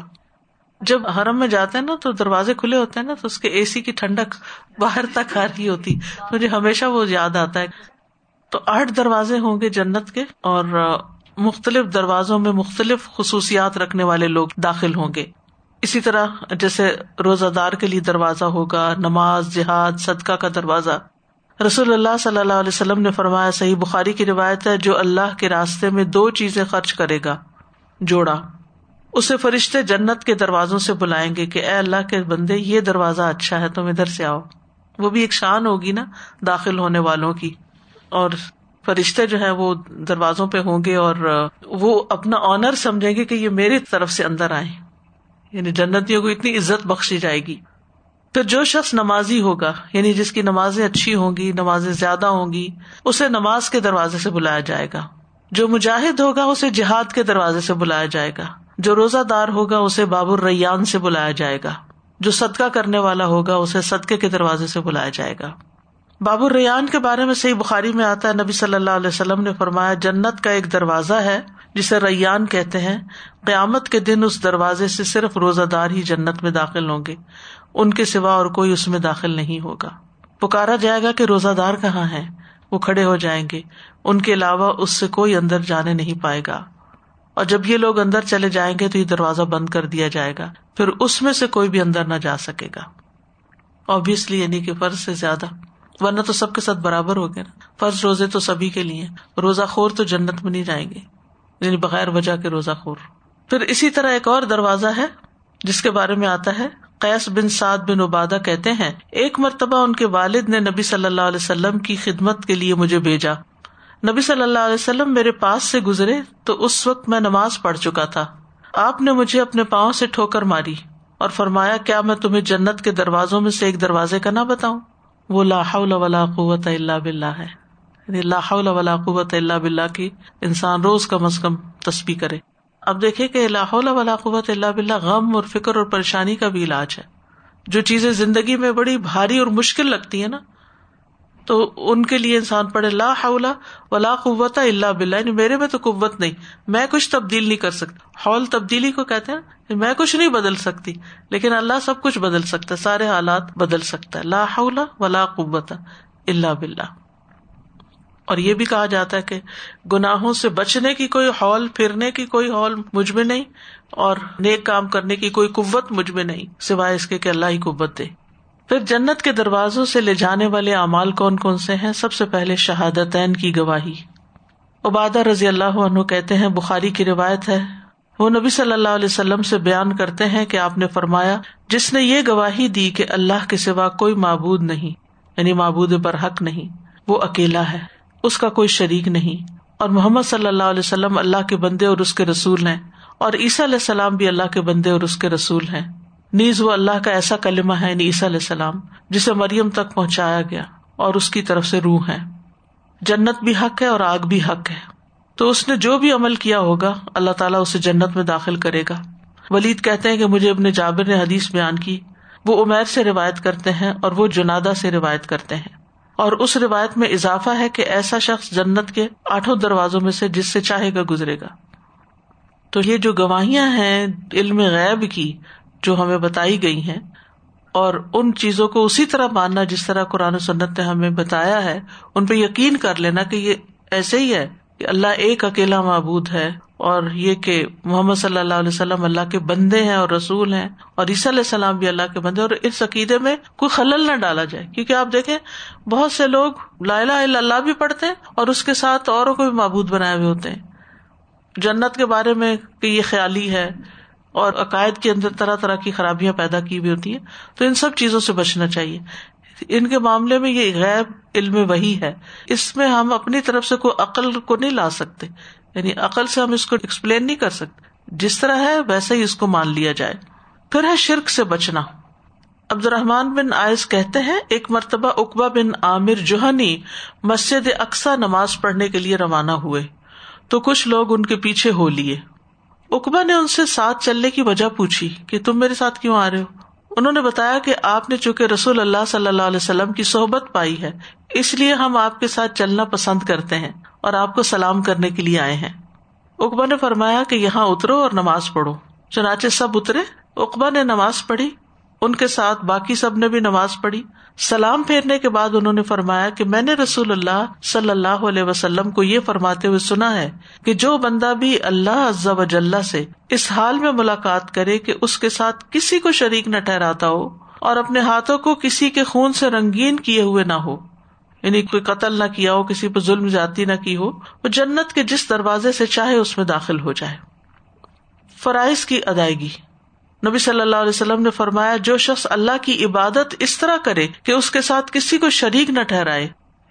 جب حرم میں جاتے ہیں نا تو دروازے کھلے ہوتے ہیں نا تو اس کے اے سی کی ٹھنڈک باہر تک آ رہی ہوتی۔ مجھے ہمیشہ وہ یاد آتا ہے۔ تو آٹھ دروازے ہوں گے جنت کے اور مختلف دروازوں میں مختلف خصوصیات رکھنے والے لوگ داخل ہوں گے۔ اسی طرح جیسے روزہ دار کے لیے دروازہ ہوگا، نماز، جہاد، صدقہ کا دروازہ۔ رسول اللہ صلی اللہ علیہ وسلم نے فرمایا، صحیح بخاری کی روایت ہے، جو اللہ کے راستے میں دو چیزیں خرچ کرے گا، جوڑا۔ اسے فرشتے جنت کے دروازوں سے بلائیں گے کہ، اے اللہ کے بندے، یہ دروازہ اچھا ہے، تم ادھر سے آؤ۔ وہ بھی ایک شان ہوگی نا، داخل ہونے والوں کی۔ اور فرشتے جو ہے وہ دروازوں پہ ہوں گے اور وہ اپنا آنر سمجھیں گے کہ یہ میری طرف سے اندر آئے یعنی جنتیوں کو اتنی عزت بخشی جائے گی۔ پھر جو شخص نمازی ہوگا یعنی جس کی نمازیں اچھی ہوں گی، نمازیں زیادہ ہوں گی، اسے نماز کے دروازے سے بلایا جائے گا۔ جو مجاہد ہوگا، اسے جہاد کے دروازے سے بلایا جائے گا۔ جو روزہ دار ہوگا، اسے باب الریان سے بلایا جائے گا۔ جو صدقہ کرنے والا ہوگا، اسے صدقے کے دروازے سے بلایا جائے گا۔ باب الریان کے بارے میں صحیح بخاری میں آتا ہے، نبی صلی اللہ علیہ وسلم نے فرمایا، جنت کا ایک دروازہ ہے، جسے ریان کہتے ہیں۔ قیامت کے دن اس دروازے سے صرف روزہ دار ہی جنت میں داخل ہوں گے۔ ان کے سوا اور کوئی اس میں داخل نہیں ہوگا۔ پکارا جائے گا کہ روزہ دار کہاں ہے وہ کھڑے ہو جائیں گے۔ ان کے علاوہ اس سے کوئی اندر جانے نہیں پائے گا۔ اور جب یہ لوگ اندر چلے جائیں گے تو یہ دروازہ بند کر دیا جائے گا۔ پھر اس میں سے کوئی بھی اندر نہ جا سکے گا۔ اوبیسلی یعنی کہ فرض سے زیادہ ورنہ تو سب کے ساتھ برابر ہو گیا نا۔ فرض روزے تو سبھی کے لیے روزہ خور تو جنت میں نہیں جائیں گے۔ یعنی بغیر وجہ کے روزہ خور پھر اسی طرح ایک اور دروازہ ہے جس کے بارے میں آتا ہے۔ قیس بن سعد بن عبادہ کہتے ہیں، ایک مرتبہ ان کے والد نے نبی صلی اللہ علیہ وسلم کی خدمت کے لیے مجھے بھیجا۔ نبی صلی اللہ علیہ وسلم میرے پاس سے گزرے تو اس وقت میں نماز پڑھ چکا تھا۔ آپ نے مجھے اپنے پاؤں سے ٹھوکر ماری اور فرمایا، کیا میں تمہیں جنت کے دروازوں میں سے ایک دروازے کا نہ بتاؤں؟ وہ لاہ ولا قوت اللہ بلّہ ہے۔ یعنی لاہ ولا قوت اللہ بلّہ کی انسان روز کم از کم تسبیح کرے۔ اب دیکھے کہ لاہ ولا قوت اللہ بلّہ غم اور فکر اور پریشانی کا بھی علاج ہے۔ جو چیزیں زندگی میں بڑی بھاری اور مشکل لگتی ہے نا تو ان کے لیے انسان پڑھے لا حول ولا قوت اللہ بلّہ یعنی میرے میں تو قوت نہیں، میں کچھ تبدیل نہیں کر سکتی ہال تبدیلی کو کہتے ہیں یعنی میں کچھ نہیں بدل سکتی، لیکن اللہ سب کچھ بدل سکتا ہے سارے حالات بدل سکتا ہے۔ لا حول ولا قوت اللہ بلّہ اور یہ بھی کہا جاتا ہے کہ گناہوں سے بچنے کی کوئی ہال پھرنے کی کوئی ہال مجھ میں نہیں، اور نیک کام کرنے کی کوئی قوت مجھ میں نہیں، سوائے اس کے کہ اللہ ہی قوت دے۔ پھر جنت کے دروازوں سے لے جانے والے اعمال کون کون سے ہیں؟ سب سے پہلے شہادتین کی گواہی۔ عبادہ رضی اللہ عنہ کہتے ہیں، بخاری کی روایت ہے۔ وہ نبی صلی اللہ علیہ وسلم سے بیان کرتے ہیں کہ آپ نے فرمایا، جس نے یہ گواہی دی کہ اللہ کے سوا کوئی معبود نہیں یعنی معبود پر حق نہیں، وہ اکیلا ہے، اس کا کوئی شریک نہیں۔ اور محمد صلی اللہ علیہ وسلم اللہ کے بندے اور اس کے رسول ہیں، اور عیسیٰ علیہ السلام بھی اللہ کے بندے اور اس کے رسول ہیں۔ نیز وہ اللہ کا ایسا کلمہ ہے عیسیٰ علیہ السلام، جسے مریم تک پہنچایا گیا اور اس کی طرف سے روح ہے۔ جنت بھی حق ہے اور آگ بھی حق ہے۔ تو اس نے جو بھی عمل کیا ہوگا، اللہ تعالیٰ اسے جنت میں داخل کرے گا۔ ولید کہتے ہیں کہ مجھے اپنے جابر نے حدیث بیان کی، وہ عمیر سے روایت کرتے ہیں اور وہ جنادا سے روایت کرتے ہیں۔ اور اس روایت میں اضافہ ہے کہ ایسا شخص جنت کے آٹھوں دروازوں میں سے جس سے چاہے گا گزرے گا۔ تو یہ جو گواہیاں ہیں علم غیب کی جو ہمیں بتائی گئی ہیں اور ان چیزوں کو اسی طرح ماننا جس طرح قرآن و سنت نے ہمیں بتایا ہے، ان پہ یقین کر لینا کہ یہ ایسے ہی ہے کہ اللہ ایک اکیلا معبود ہے اور یہ کہ محمد صلی اللہ علیہ وسلم اللہ کے بندے ہیں اور رسول ہیں اور عیسی علیہ السلام بھی اللہ کے بندے اور اس عقیدے میں کوئی خلل نہ ڈالا جائے۔ کیونکہ آپ دیکھیں، بہت سے لوگ لا الہ الا اللہ بھی پڑھتے ہیں اور اس کے ساتھ اوروں کو بھی معبود بنائے ہوئے ہوتے ہیں۔ جنت کے بارے میں کہ یہ خیالی ہے اور عقائد کے اندر طرح طرح کی خرابیاں پیدا کی ہوئی ہوتی ہیں، تو ان سب چیزوں سے بچنا چاہیے۔ ان کے معاملے میں یہ غیب علم وہی ہے۔ اس میں ہم اپنی طرف سے کوئی عقل کو نہیں لا سکتے یعنی عقل سے ہم اس کو ایکسپلین نہیں کر سکتے۔ جس طرح ہے، ویسے ہی اس کو مان لیا جائے۔ پھر ہے شرک سے بچنا۔ عبد الرحمان بن آئس کہتے ہیں، ایک مرتبہ اقبا بن عامر جوہنی مسجد اقسا نماز پڑھنے کے لیے روانہ ہوئے۔ تو کچھ لوگ ان کے پیچھے ہو لیے۔ اکبا نے ان سے ساتھ چلنے کی وجہ پوچھی کہ تم میرے ساتھ کیوں آ رہے ہو؟ انہوں نے بتایا کہ آپ نے چونکہ رسول اللہ صلی اللہ علیہ وسلم کی صحبت پائی ہے، اس لیے ہم آپ کے ساتھ چلنا پسند کرتے ہیں اور آپ کو سلام کرنے کے لیے آئے ہیں۔ اقبا نے فرمایا کہ یہاں اترو اور نماز پڑھو۔ چنانچہ سب اترے۔ اقبا نے نماز پڑھی۔ ان کے ساتھ باقی سب نے بھی نماز پڑھی۔ سلام پھیرنے کے بعد انہوں نے فرمایا کہ میں نے رسول اللہ صلی اللہ علیہ وسلم کو یہ فرماتے ہوئے سنا ہے کہ جو بندہ بھی اللہ وجاللہ سے اس حال میں ملاقات کرے کہ اس کے ساتھ کسی کو شریک نہ ٹھہراتا ہو اور اپنے ہاتھوں کو کسی کے خون سے رنگین کیے ہوئے نہ ہو یعنی کوئی قتل نہ کیا ہو، کسی پہ ظلم جاتی نہ کی ہو، وہ جنت کے جس دروازے سے چاہے اس میں داخل ہو جائے۔ فرائض کی ادائیگی۔ نبی صلی اللہ علیہ وسلم نے فرمایا، جو شخص اللہ کی عبادت اس طرح کرے کہ اس کے ساتھ کسی کو شریک نہ ٹھہرائے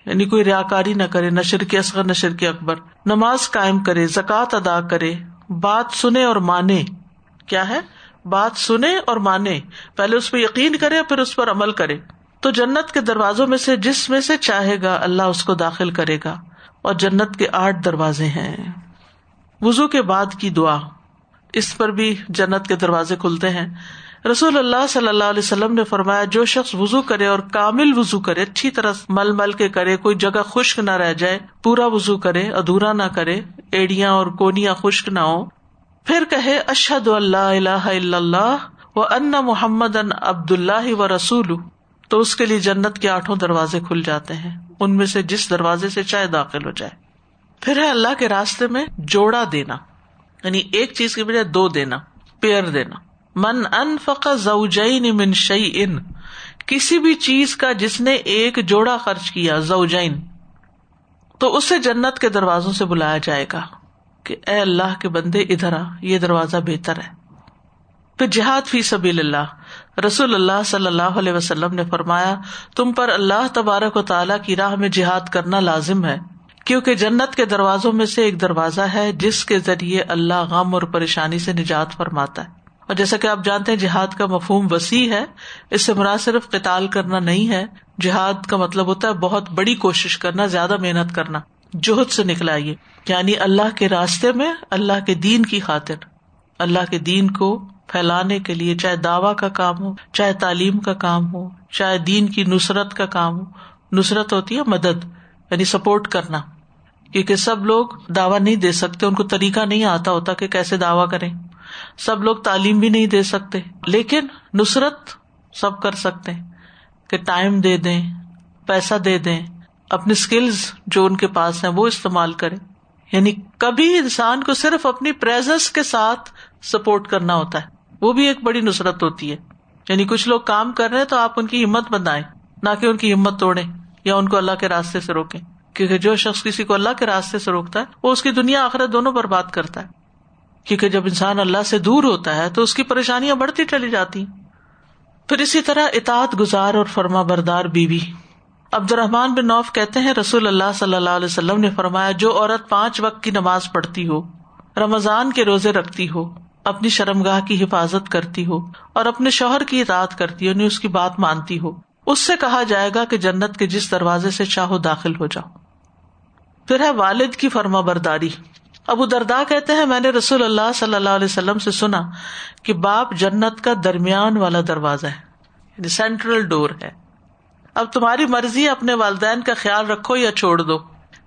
یعنی کوئی ریا کاری نہ کرے، نہ شرک اصغر، نہ شرک اکبر، نماز قائم کرے، زکوٰۃ ادا کرے، بات سنے اور مانے۔ کیا ہے؟ بات سنے اور مانے۔ پہلے اس پہ یقین کرے، پھر اس پر عمل کرے۔ تو جنت کے دروازوں میں سے، جس میں سے چاہے گا، اللہ اس کو داخل کرے گا۔ اور جنت کے آٹھ دروازے ہیں۔ وزو کے بعد کی دعا۔ اس پر بھی جنت کے دروازے کھلتے ہیں۔ رسول اللہ صلی اللہ علیہ وسلم نے فرمایا، جو شخص وزو کرے اور کامل وزو کرے، اچھی طرح مل مل کے کرے، کوئی جگہ خشک نہ رہ جائے، پورا وزو کرے، ادھورا نہ کرے، ایڑیاں اور کونیاں خشک نہ ہو پھر کہے اشد اللہ اللہ اللہ و ان محمد ان عبد اللہ و رسول تو اس کے لیے جنت کے آٹھوں دروازے کھل جاتے ہیں۔ ان میں سے جس دروازے سے چاہے داخل ہو جائے۔ پھر ہے اللہ کے راستے میں جوڑا دینا۔ یعنی ایک چیز کی بجائے دو دینا پیئر دینا۔ من ان فقا زوجین من شعی ان کسی بھی چیز کا جس نے ایک جوڑا خرچ کیا، زوجین، تو اسے جنت کے دروازوں سے بلایا جائے گا کہ اے اللہ کے بندے، ادھر آ، یہ دروازہ بہتر ہے۔ پھر جہاد فی سبیل اللہ۔ رسول اللہ صلی اللہ علیہ وسلم نے فرمایا، تم پر اللہ تبارک و تعالیٰ کی راہ میں جہاد کرنا لازم ہے۔ کیونکہ جنت کے دروازوں میں سے ایک دروازہ ہے جس کے ذریعے اللہ غم اور پریشانی سے نجات فرماتا ہے۔ اور جیسا کہ آپ جانتے ہیں جہاد کا مفہوم وسیع ہے، اس سے مراد صرف قتال کرنا نہیں ہے، جہاد کا مطلب ہوتا ہے بہت بڑی کوشش کرنا، زیادہ محنت کرنا جوہد سے نکلا یہ یعنی اللہ کے راستے میں اللہ کے دین کی خاطر، اللہ کے دین کو پھیلانے کے لیے چاہے دعوی کا کام ہو، چاہے تعلیم کا کام ہو، چاہے دین کی نصرت کا کام ہو۔ نصرت ہوتی ہے مدد۔ یعنی سپورٹ کرنا۔ کیونکہ سب لوگ دعوی نہیں دے سکتے، ان کو طریقہ نہیں آتا ہوتا کہ کیسے دعوی کریں۔ سب لوگ تعلیم بھی نہیں دے سکتے، لیکن نصرت سب کر سکتے۔ کہ ٹائم دے دیں، پیسہ دے دیں اپنی اسکلز جو ان کے پاس ہیں وہ استعمال کریں۔ یعنی کبھی انسان کو صرف اپنی پریزنس کے ساتھ سپورٹ کرنا ہوتا ہے۔ وہ بھی ایک بڑی نصرت ہوتی ہے۔ یعنی کچھ لوگ کام کر رہے ہیں تو آپ ان کی ہمت بنائیں، نہ کہ ان کی ہمت توڑیں۔ یا ان کو اللہ کے راستے سے روکیں۔ کیونکہ جو شخص کسی کو اللہ کے راستے سے روکتا ہے، وہ اس کی دنیا آخرت دونوں برباد کرتا ہے۔ کیونکہ جب انسان اللہ سے دور ہوتا ہے، تو اس کی پریشانیاں بڑھتی چلی جاتی پھر اسی طرح اطاعت گزار اور فرما بردار بیوی۔ عبد الرحمان بن نوف کہتے ہیں، رسول اللہ صلی اللہ علیہ وسلم نے فرمایا، جو عورت پانچ وقت کی نماز پڑھتی ہو، رمضان کے روزے رکھتی ہو، اپنی شرم گاہ کی حفاظت کرتی ہو، اور اپنے شوہر کی اطاعت کرتی ہو یعنی اس کی بات مانتی ہو اس سے کہا جائے گا کہ جنت کے جس دروازے سے چاہو داخل ہو جاؤ۔ پھر ہے والد کی فرما برداری۔ ابو دردا کہتے ہیں، میں نے رسول اللہ صلی اللہ علیہ وسلم سے سنا کہ باپ جنت کا درمیان والا دروازہ ہے یعنی سینٹرل ڈور ہے۔ اب تمہاری مرضی اپنے والدین کا خیال رکھو یا چھوڑ دو۔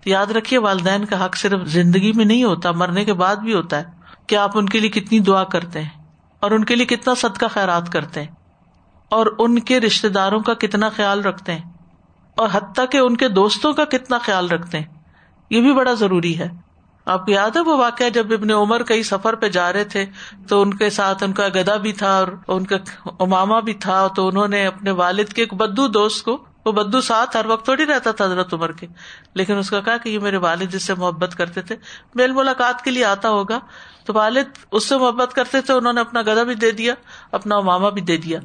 یاد رکھیے، والدین کا حق صرف زندگی میں نہیں ہوتا، مرنے کے بعد بھی ہوتا ہے۔ کہ آپ ان کے لیے کتنی دعا کرتے ہیں؟ اور ان کے لیے کتنا صدقہ خیرات کرتے ہیں؟ اور ان کے رشتے داروں کا کتنا خیال رکھتے ہیں اور حتیٰ کہ ان کے دوستوں کا کتنا خیال رکھتے ہیں۔ یہ بھی بڑا ضروری ہے۔ آپ کو یاد ہے وہ واقعہ جب ابن عمر کئی سفر پہ جا رہے تھے تو ان کے ساتھ ان کا گدا بھی تھا اور ان کا اماما بھی تھا تو انہوں نے اپنے والد کے ایک بدو دوست کو، وہ بدو ساتھ ہر وقت تھوڑی رہتا تھا حضرت عمر کے، لیکن اس کا کہا کہ یہ میرے والد جس سے محبت کرتے تھے، میل ملاقات کے لیے آتا ہوگا۔ تو والد اس سے محبت کرتے تھے، انہوں نے اپنا گدا بھی دے دیا، اپنا اماما بھی دے دیا۔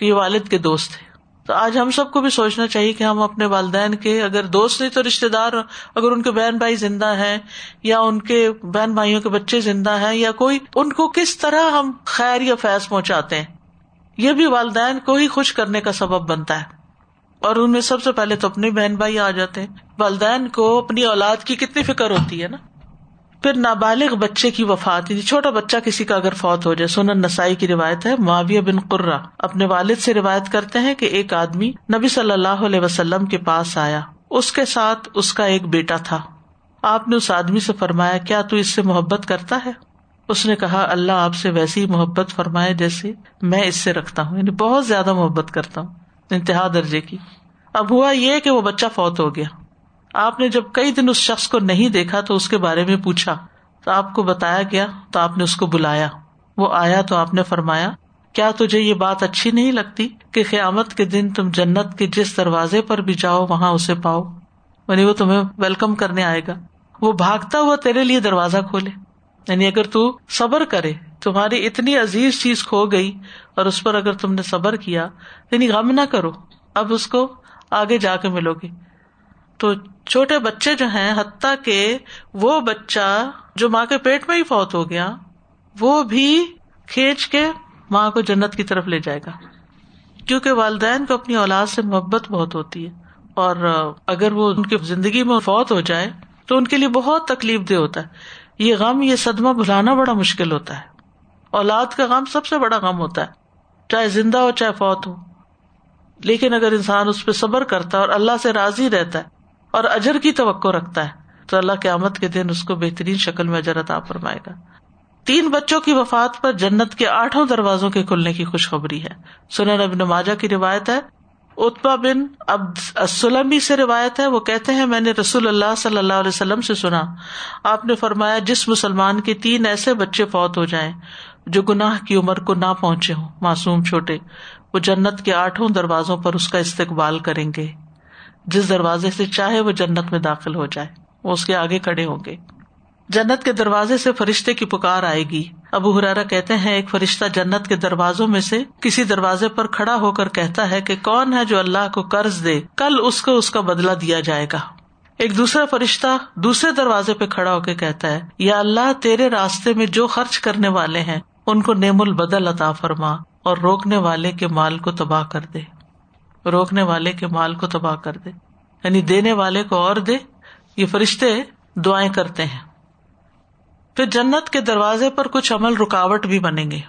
کہ یہ والد کے دوست تھے تو آج ہم سب کو بھی سوچنا چاہیے کہ ہم اپنے والدین کے اگر دوست نہیں تو رشتے دار، اگر ان کے بہن بھائی زندہ ہیں یا ان کے بہن بھائیوں کے بچے زندہ ہیں یا کوئی، ان کو کس طرح ہم خیر یا فیض پہنچاتے ہیں۔ یہ بھی والدین کو ہی خوش کرنے کا سبب بنتا ہے۔ اور ان میں سب سے پہلے تو اپنے بہن بھائی آ جاتے ہیں۔ والدین کو اپنی اولاد کی کتنی فکر ہوتی ہے نا؟ پھر نابالغ بچے کی وفات یعنی چھوٹا بچہ کسی کا اگر فوت ہو جائے، سنن نسائی کی روایت ہے، معاویہ بن قرہ اپنے والد سے روایت کرتے ہیں کہ ایک آدمی نبی صلی اللہ علیہ وسلم کے پاس آیا۔ اس کے ساتھ اس کا ایک بیٹا تھا۔ آپ نے اس آدمی سے فرمایا، کیا تو اس سے محبت کرتا ہے؟ اس نے کہا، اللہ آپ سے ویسی محبت فرمائے جیسے میں اس سے رکھتا ہوں یعنی بہت زیادہ محبت کرتا ہوں، انتہا درجے کی۔ اب ہوا یہ کہ وہ بچہ فوت ہو گیا۔ آپ نے جب کئی دن اس شخص کو نہیں دیکھا تو اس کے بارے میں پوچھا تو آپ کو بتایا گیا تو آپ نے اس کو بلایا وہ آیا تو آپ نے فرمایا، کیا تجھے یہ بات اچھی نہیں لگتی کہ قیامت کے دن تم جنت کے جس دروازے پر بھی جاؤ وہاں اسے پاؤ؟ یعنی وہ تمہیں ویلکم کرنے آئے گا۔ وہ بھاگتا ہوا تیرے لیے دروازہ کھولے۔ یعنی اگر تو صبر کرے، تمہاری اتنی عزیز چیز کھو گئی اور اس پر اگر تم نے صبر کیا یعنی غم نہ کرو، اب اس کو آگے جا کے ملو گے۔ تو چھوٹے بچے جو ہیں، حتیٰ کہ وہ بچہ جو ماں کے پیٹ میں ہی فوت ہو گیا، وہ بھی کھینچ کے ماں کو جنت کی طرف لے جائے گا۔ کیونکہ والدین کو اپنی اولاد سے محبت بہت ہوتی ہے۔ اور اگر وہ ان کی زندگی میں فوت ہو جائے، تو ان کے لیے بہت تکلیف دہ ہوتا ہے۔ یہ غم، یہ صدمہ بھلانا بڑا مشکل ہوتا ہے۔ اولاد کا غم سب سے بڑا غم ہوتا ہے، چاہے زندہ ہو، چاہے فوت ہو۔ لیکن اگر انسان اس پہ صبر کرتا ہے اور اللہ سے راضی رہتا ہے اور اجر کی توقع رکھتا ہے۔ تو اللہ کے آمد کے دن اس کو بہترین شکل میں اجر عطا فرمائے گا۔ تین بچوں کی وفات پر جنت کے آٹھوں دروازوں کے کھلنے کی خوشخبری ہے۔ سنن ابن ماجا کی روایت ہے۔ اتبا بن اب سے روایت ہے۔ وہ کہتے ہیں، میں نے رسول اللہ صلی اللہ علیہ وسلم سے سنا۔ آپ نے فرمایا، جس مسلمان کے تین ایسے بچے فوت ہو جائیں، جو گناہ کی عمر کو نہ پہنچے ہوں، معصوم چھوٹے، وہ جنت کے آٹھوں دروازوں پر اس کا استقبال کریں گے۔ جس دروازے سے چاہے وہ جنت میں داخل ہو جائے، وہ اس کے آگے کھڑے ہوں گے۔ جنت کے دروازے سے فرشتے کی پکار آئے گی۔ ابو ہرارا کہتے ہیں، ایک فرشتہ جنت کے دروازوں میں سے کسی دروازے پر کھڑا ہو کر کہتا ہے کہ کون ہے جو اللہ کو قرض دے، کل اس کو اس کا بدلا دیا جائے گا۔ ایک دوسرا فرشتہ دوسرے دروازے پہ کھڑا ہو کے کہتا ہے، یا اللہ، تیرے راستے میں جو خرچ کرنے والے ہیں، ان کو نیم البدل عطا فرما اور روکنے والے کے مال کو تباہ کر دے۔ روکنے والے کے مال کو تباہ کر دے۔ یعنی دینے والے کو اور دے۔ یہ فرشتے دعائیں کرتے ہیں۔ پھر جنت کے دروازے پر کچھ عمل رکاوٹ بھی بنیں گے۔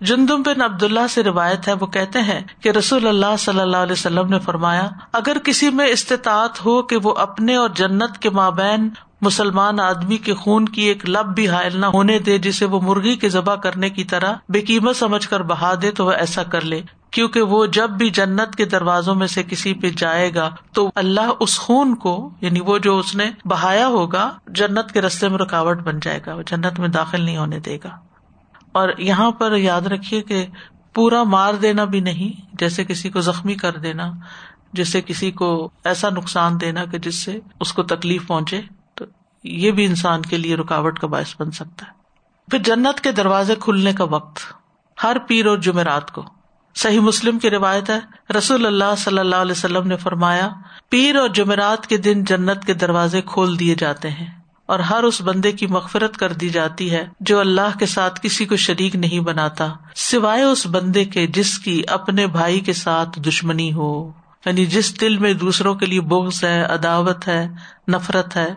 جندم بن عبد اللہ سے روایت ہے، وہ کہتے ہیں کہ رسول اللہ صلی اللہ علیہ وسلم نے فرمایا، اگر کسی میں استطاعت ہو کہ وہ اپنے اور جنت کے مابین مسلمان آدمی کے خون کی ایک لب بھی حائل نہ ہونے دے، جسے وہ مرغی کے ذبح کرنے کی طرح بے قیمت سمجھ کر بہا دے، تو وہ ایسا کر لے۔ کیونکہ وہ جب بھی جنت کے دروازوں میں سے کسی پہ جائے گا تو اللہ اس خون کو یعنی وہ جو اس نے بہایا ہوگا، جنت کے رستے میں رکاوٹ بن جائے گا، وہ جنت میں داخل نہیں ہونے دے گا۔ اور یہاں پر یاد رکھیے کہ پورا مار دینا بھی نہیں، جیسے کسی کو زخمی کر دینا جسے کسی کو ایسا نقصان دینا کہ جس سے اس کو تکلیف پہنچے، تو یہ بھی انسان کے لیے رکاوٹ کا باعث بن سکتا ہے۔ پھر جنت کے دروازے کھلنے کا وقت، ہر پیر اور جمعرات کو۔ صحیح مسلم کی روایت ہے، رسول اللہ صلی اللہ علیہ وسلم نے فرمایا، پیر اور جمعرات کے دن جنت کے دروازے کھول دیے جاتے ہیں اور ہر اس بندے کی مغفرت کر دی جاتی ہے جو اللہ کے ساتھ کسی کو شریک نہیں بناتا، سوائے اس بندے کے جس کی اپنے بھائی کے ساتھ دشمنی ہو۔ یعنی جس دل میں دوسروں کے لیے بغض ہے، عداوت ہے، نفرت ہے،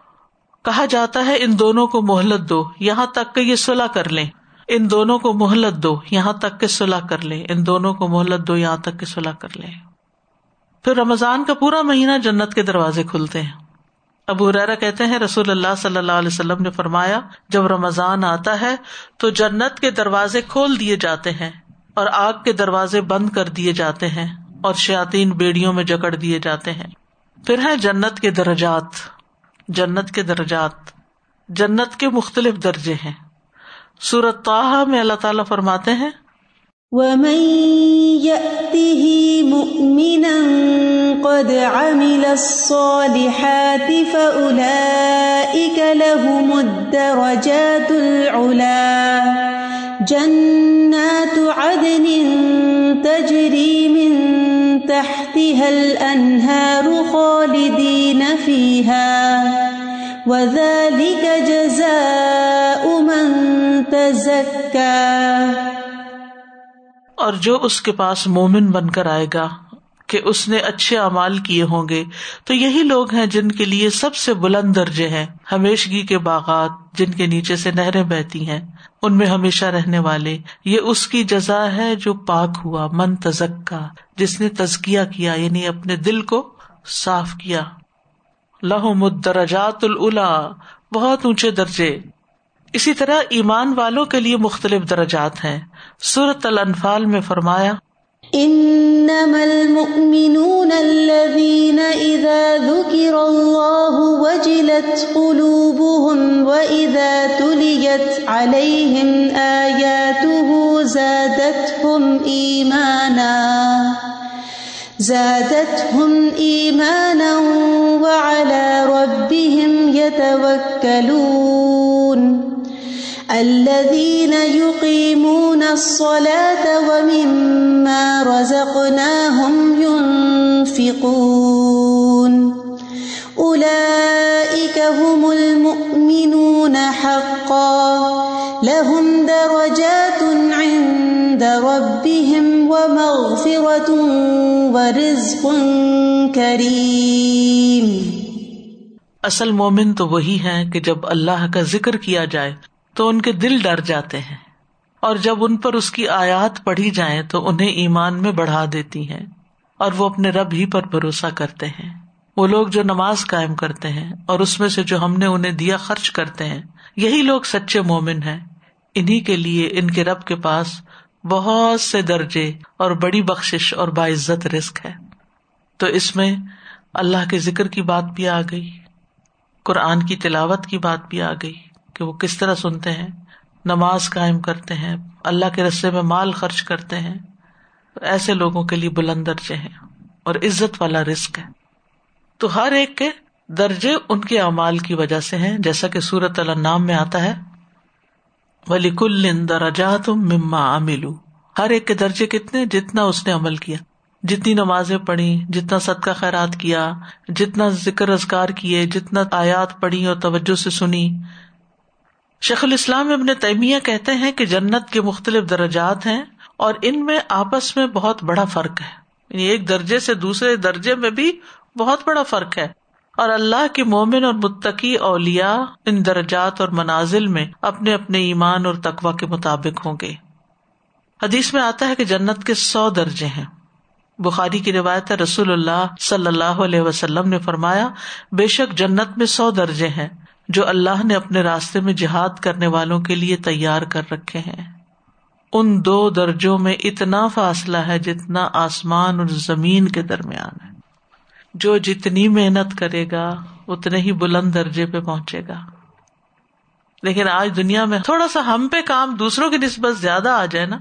کہا جاتا ہے، ان دونوں کو مہلت دو، یہاں تک کہ یہ صلاح کر لیں۔ ان دونوں کو مہلت دو، یہاں تک کہ صلاح کر لیں ان دونوں کو مہلت دو، یہاں تک کہ صلاح کر لیں پھر رمضان کا پورا مہینہ جنت کے دروازے کھلتے ہیں۔ ابو ریرا کہتے ہیں، رسول اللہ صلی اللہ علیہ وسلم نے فرمایا، جب رمضان آتا ہے تو جنت کے دروازے کھول دیے جاتے ہیں اور آگ کے دروازے بند کر دیے جاتے ہیں اور شاطین بیڑیوں میں جکڑ دیے جاتے ہیں۔ پھر ہے جنت کے درجات۔ جنت کے درجات۔ جنت کے مختلف درجے ہیں۔ سورت تاہا میں اللہ تعالیٰ فرماتے ہیں، ومن يأته مؤمنا قد عمل الصالحات فأولئك لهم الدرجات العلا جنات عدن تجري من تحتها الأنهار خالدين فيها. وذلك جزاء اور جو اس کے پاس مومن بن کر آئے گا کہ اس نے اچھے امال کیے ہوں گے، تو یہی لوگ ہیں جن کے لیے سب سے بلند درجے ہیں، ہمیشگی کے باغات جن کے نیچے سے نہریں بہتی ہیں، ان میں ہمیشہ رہنے والے۔ یہ اس کی جزا ہے جو پاک ہوا، من تزکا، جس نے تزکیا کیا یعنی اپنے دل کو صاف کیا۔ لہو مدرجات الا بہت اونچے درجے۔ اسی طرح ایمان والوں کے لیے مختلف درجات ہیں۔ سورت الانفال میں فرمایا، انما المؤمنون الذين اذا ذكر الله وجلت قلوبهم واذا تليت عليهم اياته زادتهم ايمانا زادتهم ايمانا وعلى ربهم يتوكلون الذين يقيمون الصلاة ومما رزقناهم ينفقون. أولئك هم المؤمنون حقا. لهم درجات عند ربهم ومغفرة ورزق كريم. اصل مومن تو وہی ہے کہ جب اللہ کا ذکر کیا جائے تو ان کے دل ڈر جاتے ہیں۔ اور جب ان پر اس کی آیات پڑھی جائے تو انہیں ایمان میں بڑھا دیتی ہیں اور وہ اپنے رب ہی پر بھروسہ کرتے ہیں۔ وہ لوگ جو نماز قائم کرتے ہیں اور اس میں سے جو ہم نے انہیں دیا خرچ کرتے ہیں، یہی لوگ سچے مومن ہیں۔ انہیں کے لیے ان کے رب کے پاس بہت سے درجے اور بڑی بخش اور باعزت رسک ہے۔ تو اس میں اللہ کے ذکر کی بات بھی آ گئی، قرآن کی تلاوت کی بات بھی آ گئی۔ کہ وہ کس طرح سنتے ہیں، نماز قائم کرتے ہیں، اللہ کے رستے میں مال خرچ کرتے ہیں، ایسے لوگوں کے لیے بلند درجے ہیں اور عزت والا رسک ہے۔ تو ہر ایک کے درجے ان کے اعمال کی وجہ سے ہیں، جیسا کہ سورت اللہ نام میں آتا ہے ولی کل درجات مما عملو ہر ایک کے درجے کتنے؟ جتنا اس نے عمل کیا۔ جتنی نمازیں پڑھی، جتنا صدقہ خیرات کیا، جتنا ذکر ازکار کیے، جتنا آیات پڑھی اور توجہ سے سنی۔ شیخ الاسلام ابن تیمیہ کہتے ہیں کہ جنت کے مختلف درجات ہیں اور ان میں آپس میں بہت بڑا فرق ہے۔ یعنی ایک درجے سے دوسرے درجے میں بھی بہت بڑا فرق ہے۔ اور اللہ کے مومن اور متقی اولیا ان درجات اور منازل میں اپنے اپنے ایمان اور تقوا کے مطابق ہوں گے۔ حدیث میں آتا ہے کہ جنت کے سو درجے ہیں۔ بخاری کی روایت رسول اللہ صلی اللہ علیہ وسلم نے فرمایا، بے شک جنت میں سو درجے ہیں۔ جو اللہ نے اپنے راستے میں جہاد کرنے والوں کے لیے تیار کر رکھے ہیں۔ ان دو درجوں میں اتنا فاصلہ ہے جتنا آسمان اور زمین کے درمیان ہے۔ جو جتنی محنت کرے گا، اتنے ہی بلند درجے پہ پہنچے گا۔ لیکن آج دنیا میں تھوڑا سا ہم پہ کام دوسروں کی نسبت زیادہ آ جائے نا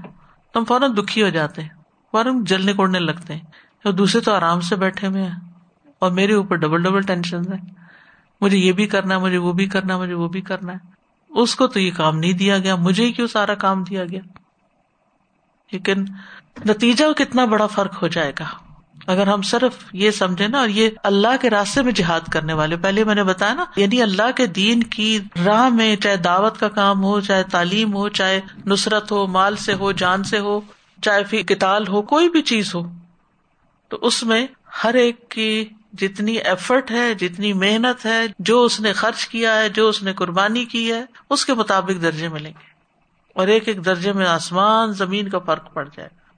تو ہم فوراً دکھی ہو جاتے ہیں۔ فوراً جلنے کوڑنے لگتے ہیں۔ دوسرے تو آرام سے بیٹھے ہوئے ہیں اور میرے اوپر ڈبل ڈبل ٹینشن ہے مجھے یہ بھی کرنا ہے، مجھے وہ بھی کرنا ہے، مجھے وہ بھی کرنا ہے۔ اس کو تو یہ کام نہیں دیا گیا، مجھے ہی کیوں سارا کام دیا گیا؟ لیکن نتیجہ کتنا بڑا فرق ہو جائے گا۔ اگر ہم صرف یہ سمجھے نا، اور یہ اللہ کے راستے میں جہاد کرنے والے، پہلے میں نے بتایا نا یعنی اللہ کے دین کی راہ میں چاہے دعوت کا کام ہو، چاہے تعلیم ہو، چاہے نصرت ہو، مال سے ہو، جان سے ہو، چاہے پھر کتال ہو، کوئی بھی چیز ہو، تو اس میں ہر ایک کی جتنی ایفرٹ ہے، جتنی محنت ہے، جو اس نے خرچ کیا ہے، جو اس نے قربانی کی ہے، اس کے مطابق درجے ملیں گے۔ اور ایک ایک درجے میں آسمان، زمین کا فرق پڑ جائے گا۔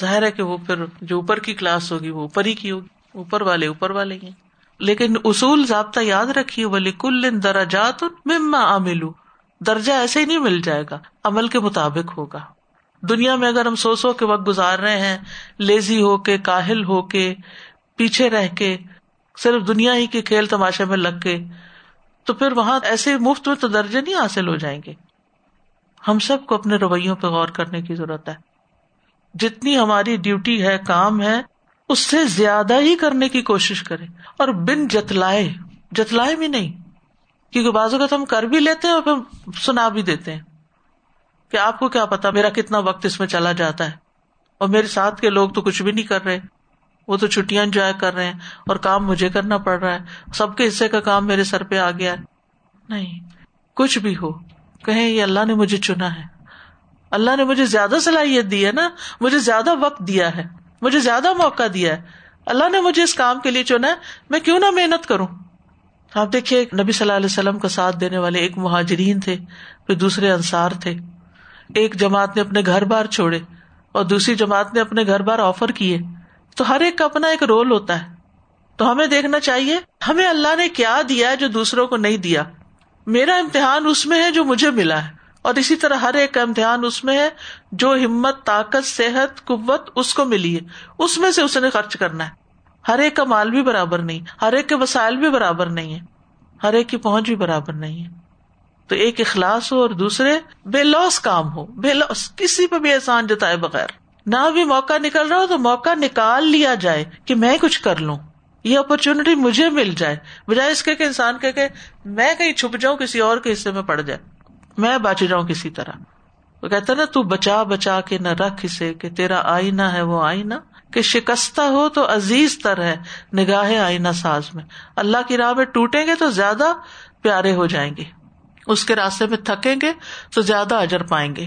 ظاہر ہے کہ وہ پھر جو اوپر کی کلاس ہوگی، وہ اوپر ہی کی ہوگی۔ اوپر والے اوپر والے ہی لیکن اصول ضابطہ یاد رکھیے ولی کل درجات مما عملو درجہ ایسے ہی نہیں مل جائے گا، عمل کے مطابق ہوگا۔ دنیا میں اگر ہم سو سو کے وقت گزار رہے ہیں، لیزی ہو کے، کاہل ہو کے، پیچھے رہ کے صرف دنیا ہی کے کھیل تماشے میں لگ کے تو پھر وہاں ایسے مفت میں تو درجے نہیں حاصل ہو جائیں گے۔ ہم سب کو اپنے رویوں پہ غور کرنے کی ضرورت ہے۔ جتنی ہماری ڈیوٹی ہے، کام ہے، اس سے زیادہ ہی کرنے کی کوشش کرے اور بن جتلائے جتلائے بھی نہیں، کیونکہ بازو کا تو ہم کر بھی لیتے ہیں اور پھر سنا بھی دیتے ہیں۔ کہ آپ کو کیا پتا، میرا کتنا وقت اس میں چلا جاتا ہے اور میرے ساتھ کے لوگ تو کچھ بھی نہیں کر رہے۔ وہ تو چھٹیاں انجوائے کر رہے ہیں اور کام مجھے کرنا پڑ رہا ہے۔ سب کے حصے کا کام میرے سر پہ آ گیا ہے۔ نہیں، کچھ بھی ہو، کہیں یہ اللہ نے مجھے چنا ہے۔ اللہ نے مجھے زیادہ صلاحیت دی ہے نا، مجھے زیادہ وقت دیا ہے، مجھے زیادہ موقع دیا ہے۔ اللہ نے مجھے اس کام کے لیے چنا ہے، میں کیوں نہ محنت کروں؟ آپ دیکھیے، نبی صلی اللہ علیہ وسلم کا ساتھ دینے والے ایک مہاجرین تھے، پھر دوسرے انصار تھے۔ ایک جماعت نے اپنے گھر بار چھوڑے اور دوسری جماعت نے اپنے گھر بار آفر کیے۔ تو ہر ایک کا اپنا ایک رول ہوتا ہے۔ تو ہمیں دیکھنا چاہیے، ہمیں اللہ نے کیا دیا ہے جو دوسروں کو نہیں دیا؟ میرا امتحان اس میں ہے جو مجھے ملا ہے۔ اور اسی طرح ہر ایک کا امتحان اس میں ہے جو ہمت، طاقت، صحت، قوت اس کو ملی ہے۔ اس میں سے اس نے خرچ کرنا ہے۔ ہر ایک کا مال بھی برابر نہیں، ہر ایک کے وسائل بھی برابر نہیں ہے ہر ایک کی پہنچ بھی برابر نہیں ہے تو ایک اخلاص ہو اور دوسرے بے لوس کام ہو۔ بے لوس کسی پہ بھی احسان جتائے بغیر۔ نہ بھی موقع نکل رہا ہو تو موقع نکال لیا جائے کہ میں کچھ کر لوں۔ یہ اپرچونٹی مجھے مل جائے۔ بجائے اس کے کہ انسان کہ میں کہیں چھپ جاؤں کسی اور کے حصے میں پڑ جائے۔ میں بچ جاؤں کسی طرح۔ وہ کہتا نا، تو بچا بچا کے نہ رکھ اسے کہ تیرا آئینہ ہے وہ آئینہ۔ کہ شکستہ ہو تو عزیز تر ہے نگاہ آئینہ ساز میں۔ اللہ کی راہ میں ٹوٹیں گے تو زیادہ پیارے ہو جائیں گے۔ اس کے راستے میں تھکیں گے تو زیادہ اجر پائیں گے۔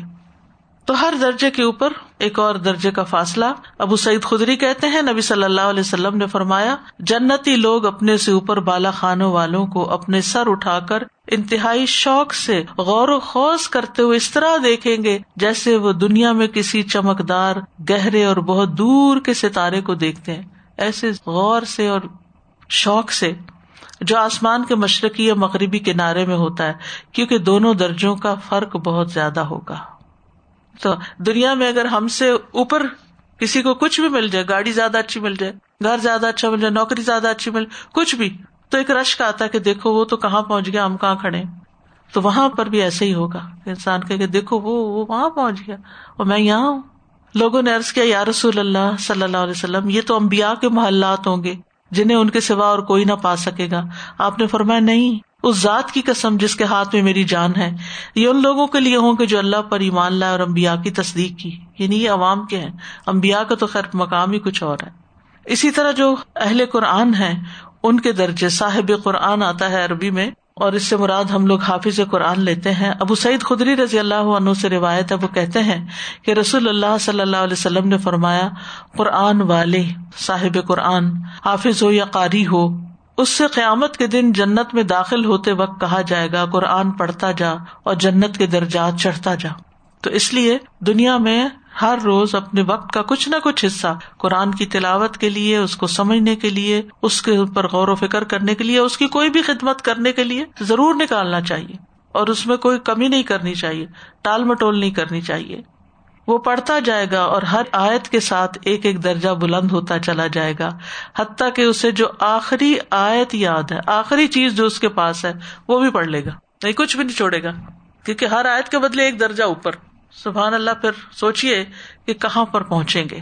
تو ہر درجے کے اوپر ایک اور درجے کا فاصلہ ابو سعید خدری کہتے ہیں۔ نبی صلی اللہ علیہ وسلم نے فرمایا، جنتی لوگ اپنے سے اوپر بالا خانوں والوں کو اپنے سر اٹھا کر انتہائی شوق سے غور و خوص کرتے ہوئے اس طرح دیکھیں گے جیسے وہ دنیا میں کسی چمکدار، گہرے اور بہت دور کے ستارے کو دیکھتے ہیں۔ ایسے غور سے اور شوق سے جو آسمان کے مشرقی یا مغربی کنارے میں ہوتا ہے، کیونکہ دونوں درجوں کا فرق بہت زیادہ ہوگا۔ تو دنیا میں اگر ہم سے اوپر کسی کو کچھ بھی مل جائے، گاڑی زیادہ اچھی مل جائے، گھر زیادہ اچھا مل جائے، نوکری زیادہ اچھی مل، کچھ بھی، تو ایک رش کا آتا کہ دیکھو وہ تو کہاں پہنچ گیا، ہم کہاں کھڑے تو وہاں پر بھی ایسے ہی ہوگا۔ انسان کہ دیکھو وہ وہاں پہنچ گیا۔ اور میں یہاں ہوں۔ لوگوں نے عرض کیا، یا رسول اللہ صلی اللہ علیہ وسلم، یہ تو امبیا کے محلات ہوں گے جنہیں ان کے سوا اور کوئی نہ پا سکے گا۔ آپ نے فرمایا، نہیں اس ذات کی قسم جس کے ہاتھ میں میری جان ہے، یہ ان لوگوں کے لیے ہوں گے جو اللہ پر ایمان لائے اور امبیا کی تصدیق کی۔ یعنی یہ عوام کے ہیں۔ امبیا کا تو خیر مقام ہی کچھ اور ہے۔ اسی طرح جو اہل قرآن ہے ان کے درجے صاحب قرآن آتا ہے عربی میں، اور اس سے مراد ہم لوگ حافظ قرآن لیتے ہیں۔ ابو سعید خدری رضی اللہ عنہ سے روایت ہے، وہ کہتے ہیں کہ رسول اللہ صلی اللہ علیہ وسلم نے فرمایا، قرآن والے، صاحب قرآن، حافظ ہو یا قاری ہو اس سے قیامت کے دن جنت میں داخل ہوتے وقت کہا جائے گا، قرآن پڑھتا جا اور جنت کے درجات چڑھتا جا۔ تو اس لیے دنیا میں ہر روز اپنے وقت کا کچھ نہ کچھ حصہ قرآن کی تلاوت کے لیے، اس کو سمجھنے کے لیے، اس کے اوپر غور و فکر کرنے کے لیے، اس کی کوئی بھی خدمت کرنے کے لیے ضرور نکالنا چاہیے۔ اور اس میں کوئی کمی نہیں کرنی چاہیے ٹال مٹول نہیں کرنی چاہیے۔ وہ پڑھتا جائے گا اور ہر آیت کے ساتھ ایک ایک درجہ بلند ہوتا چلا جائے گا، حتیٰ کہ اسے جو آخری آیت یاد ہے، آخری چیز جو اس کے پاس ہے، وہ بھی پڑھ لے گا۔ نہیں، کچھ بھی نہیں چھوڑے گا، کیونکہ ہر آیت کے بدلے ایک درجہ اوپر۔ سبحان اللہ، پھر سوچیے کہ کہاں پر پہنچیں گے۔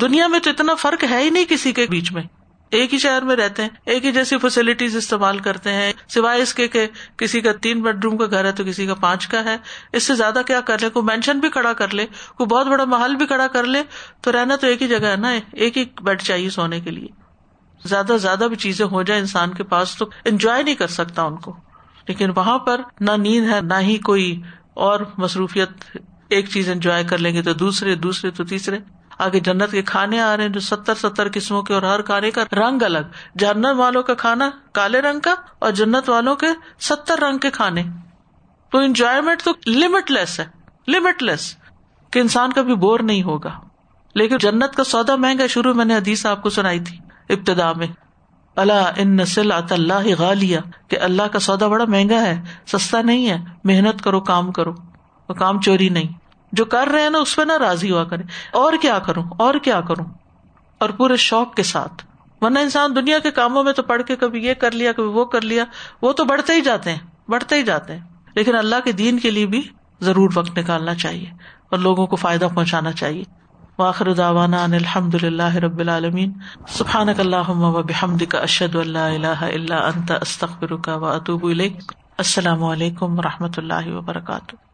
دنیا میں تو اتنا فرق ہے ہی نہیں کسی کے بیچ میں۔ ایک ہی شہر میں رہتے ہیں، ایک ہی جیسی فیسلٹیز استعمال کرتے ہیں۔ سوائے اس کے کہ کسی کا تین بیڈ روم کا گھر ہے تو کسی کا پانچ کا ہے۔ اس سے زیادہ کیا کر لے؟ کوئی مینشن بھی کھڑا کر لے، کوئی بہت بڑا محل بھی کھڑا کر لے، تو رہنا تو ایک ہی جگہ ہے نا، ایک ہی بیڈ چاہیے سونے کے لیے۔ زیادہ زیادہ بھی چیزیں ہو جائیں انسان کے پاس تو انجوائے نہیں کر سکتا ان کو۔ لیکن وہاں پر نہ نیند ہے، نہ ہی کوئی اور مصروفیت، ایک چیز انجوائے کر لیں گے تو دوسرے دوسرے تو تیسرے۔ آگے جنت کے کھانے آ رہے ہیں جو ستر ستر قسموں کے اور ہر کھانے کا رنگ الگ۔ جنت والوں کا کھانا کالے رنگ کا اور جنت والوں کے ستر رنگ کے کھانے۔ تو انجوائےمنٹ تو لمٹ لیس ہے۔ لمٹ لیس کہ انسان کا بھی بور نہیں ہوگا۔ لیکن جنت کا سودا مہنگا شروع میں نے حدیث آپ کو سنائی تھی ابتدا میں۔ اللہ ان نسل اللہ غالیا، کہ اللہ کا سودا بڑا مہنگا ہے، سستا نہیں ہے۔ محنت کرو، کام کرو۔ کام چوری نہیں۔ جو کر رہے ہیں نا، اس پہ نہ راضی ہوا کرے اور کیا کروں؟ اور کیا کروں؟ اور پورے شوق کے ساتھ۔ ورنہ انسان دنیا کے کاموں میں تو پڑھ کے کبھی یہ کر لیا، کبھی وہ کر لیا۔ وہ تو بڑھتے ہی جاتے ہیں، بڑھتے ہی جاتے ہیں۔ لیکن اللہ کے دین کے لیے بھی ضرور وقت نکالنا چاہیے اور لوگوں کو فائدہ پہنچانا چاہیے۔ واخر داوانا الحمد اللہ رب العالمین۔ سبحان اللہ و بحمد کا اشد اللہ اللہ اللہ انت استخر کا و اطوب السلام علیکم و رحمۃ اللہ وبرکاتہ۔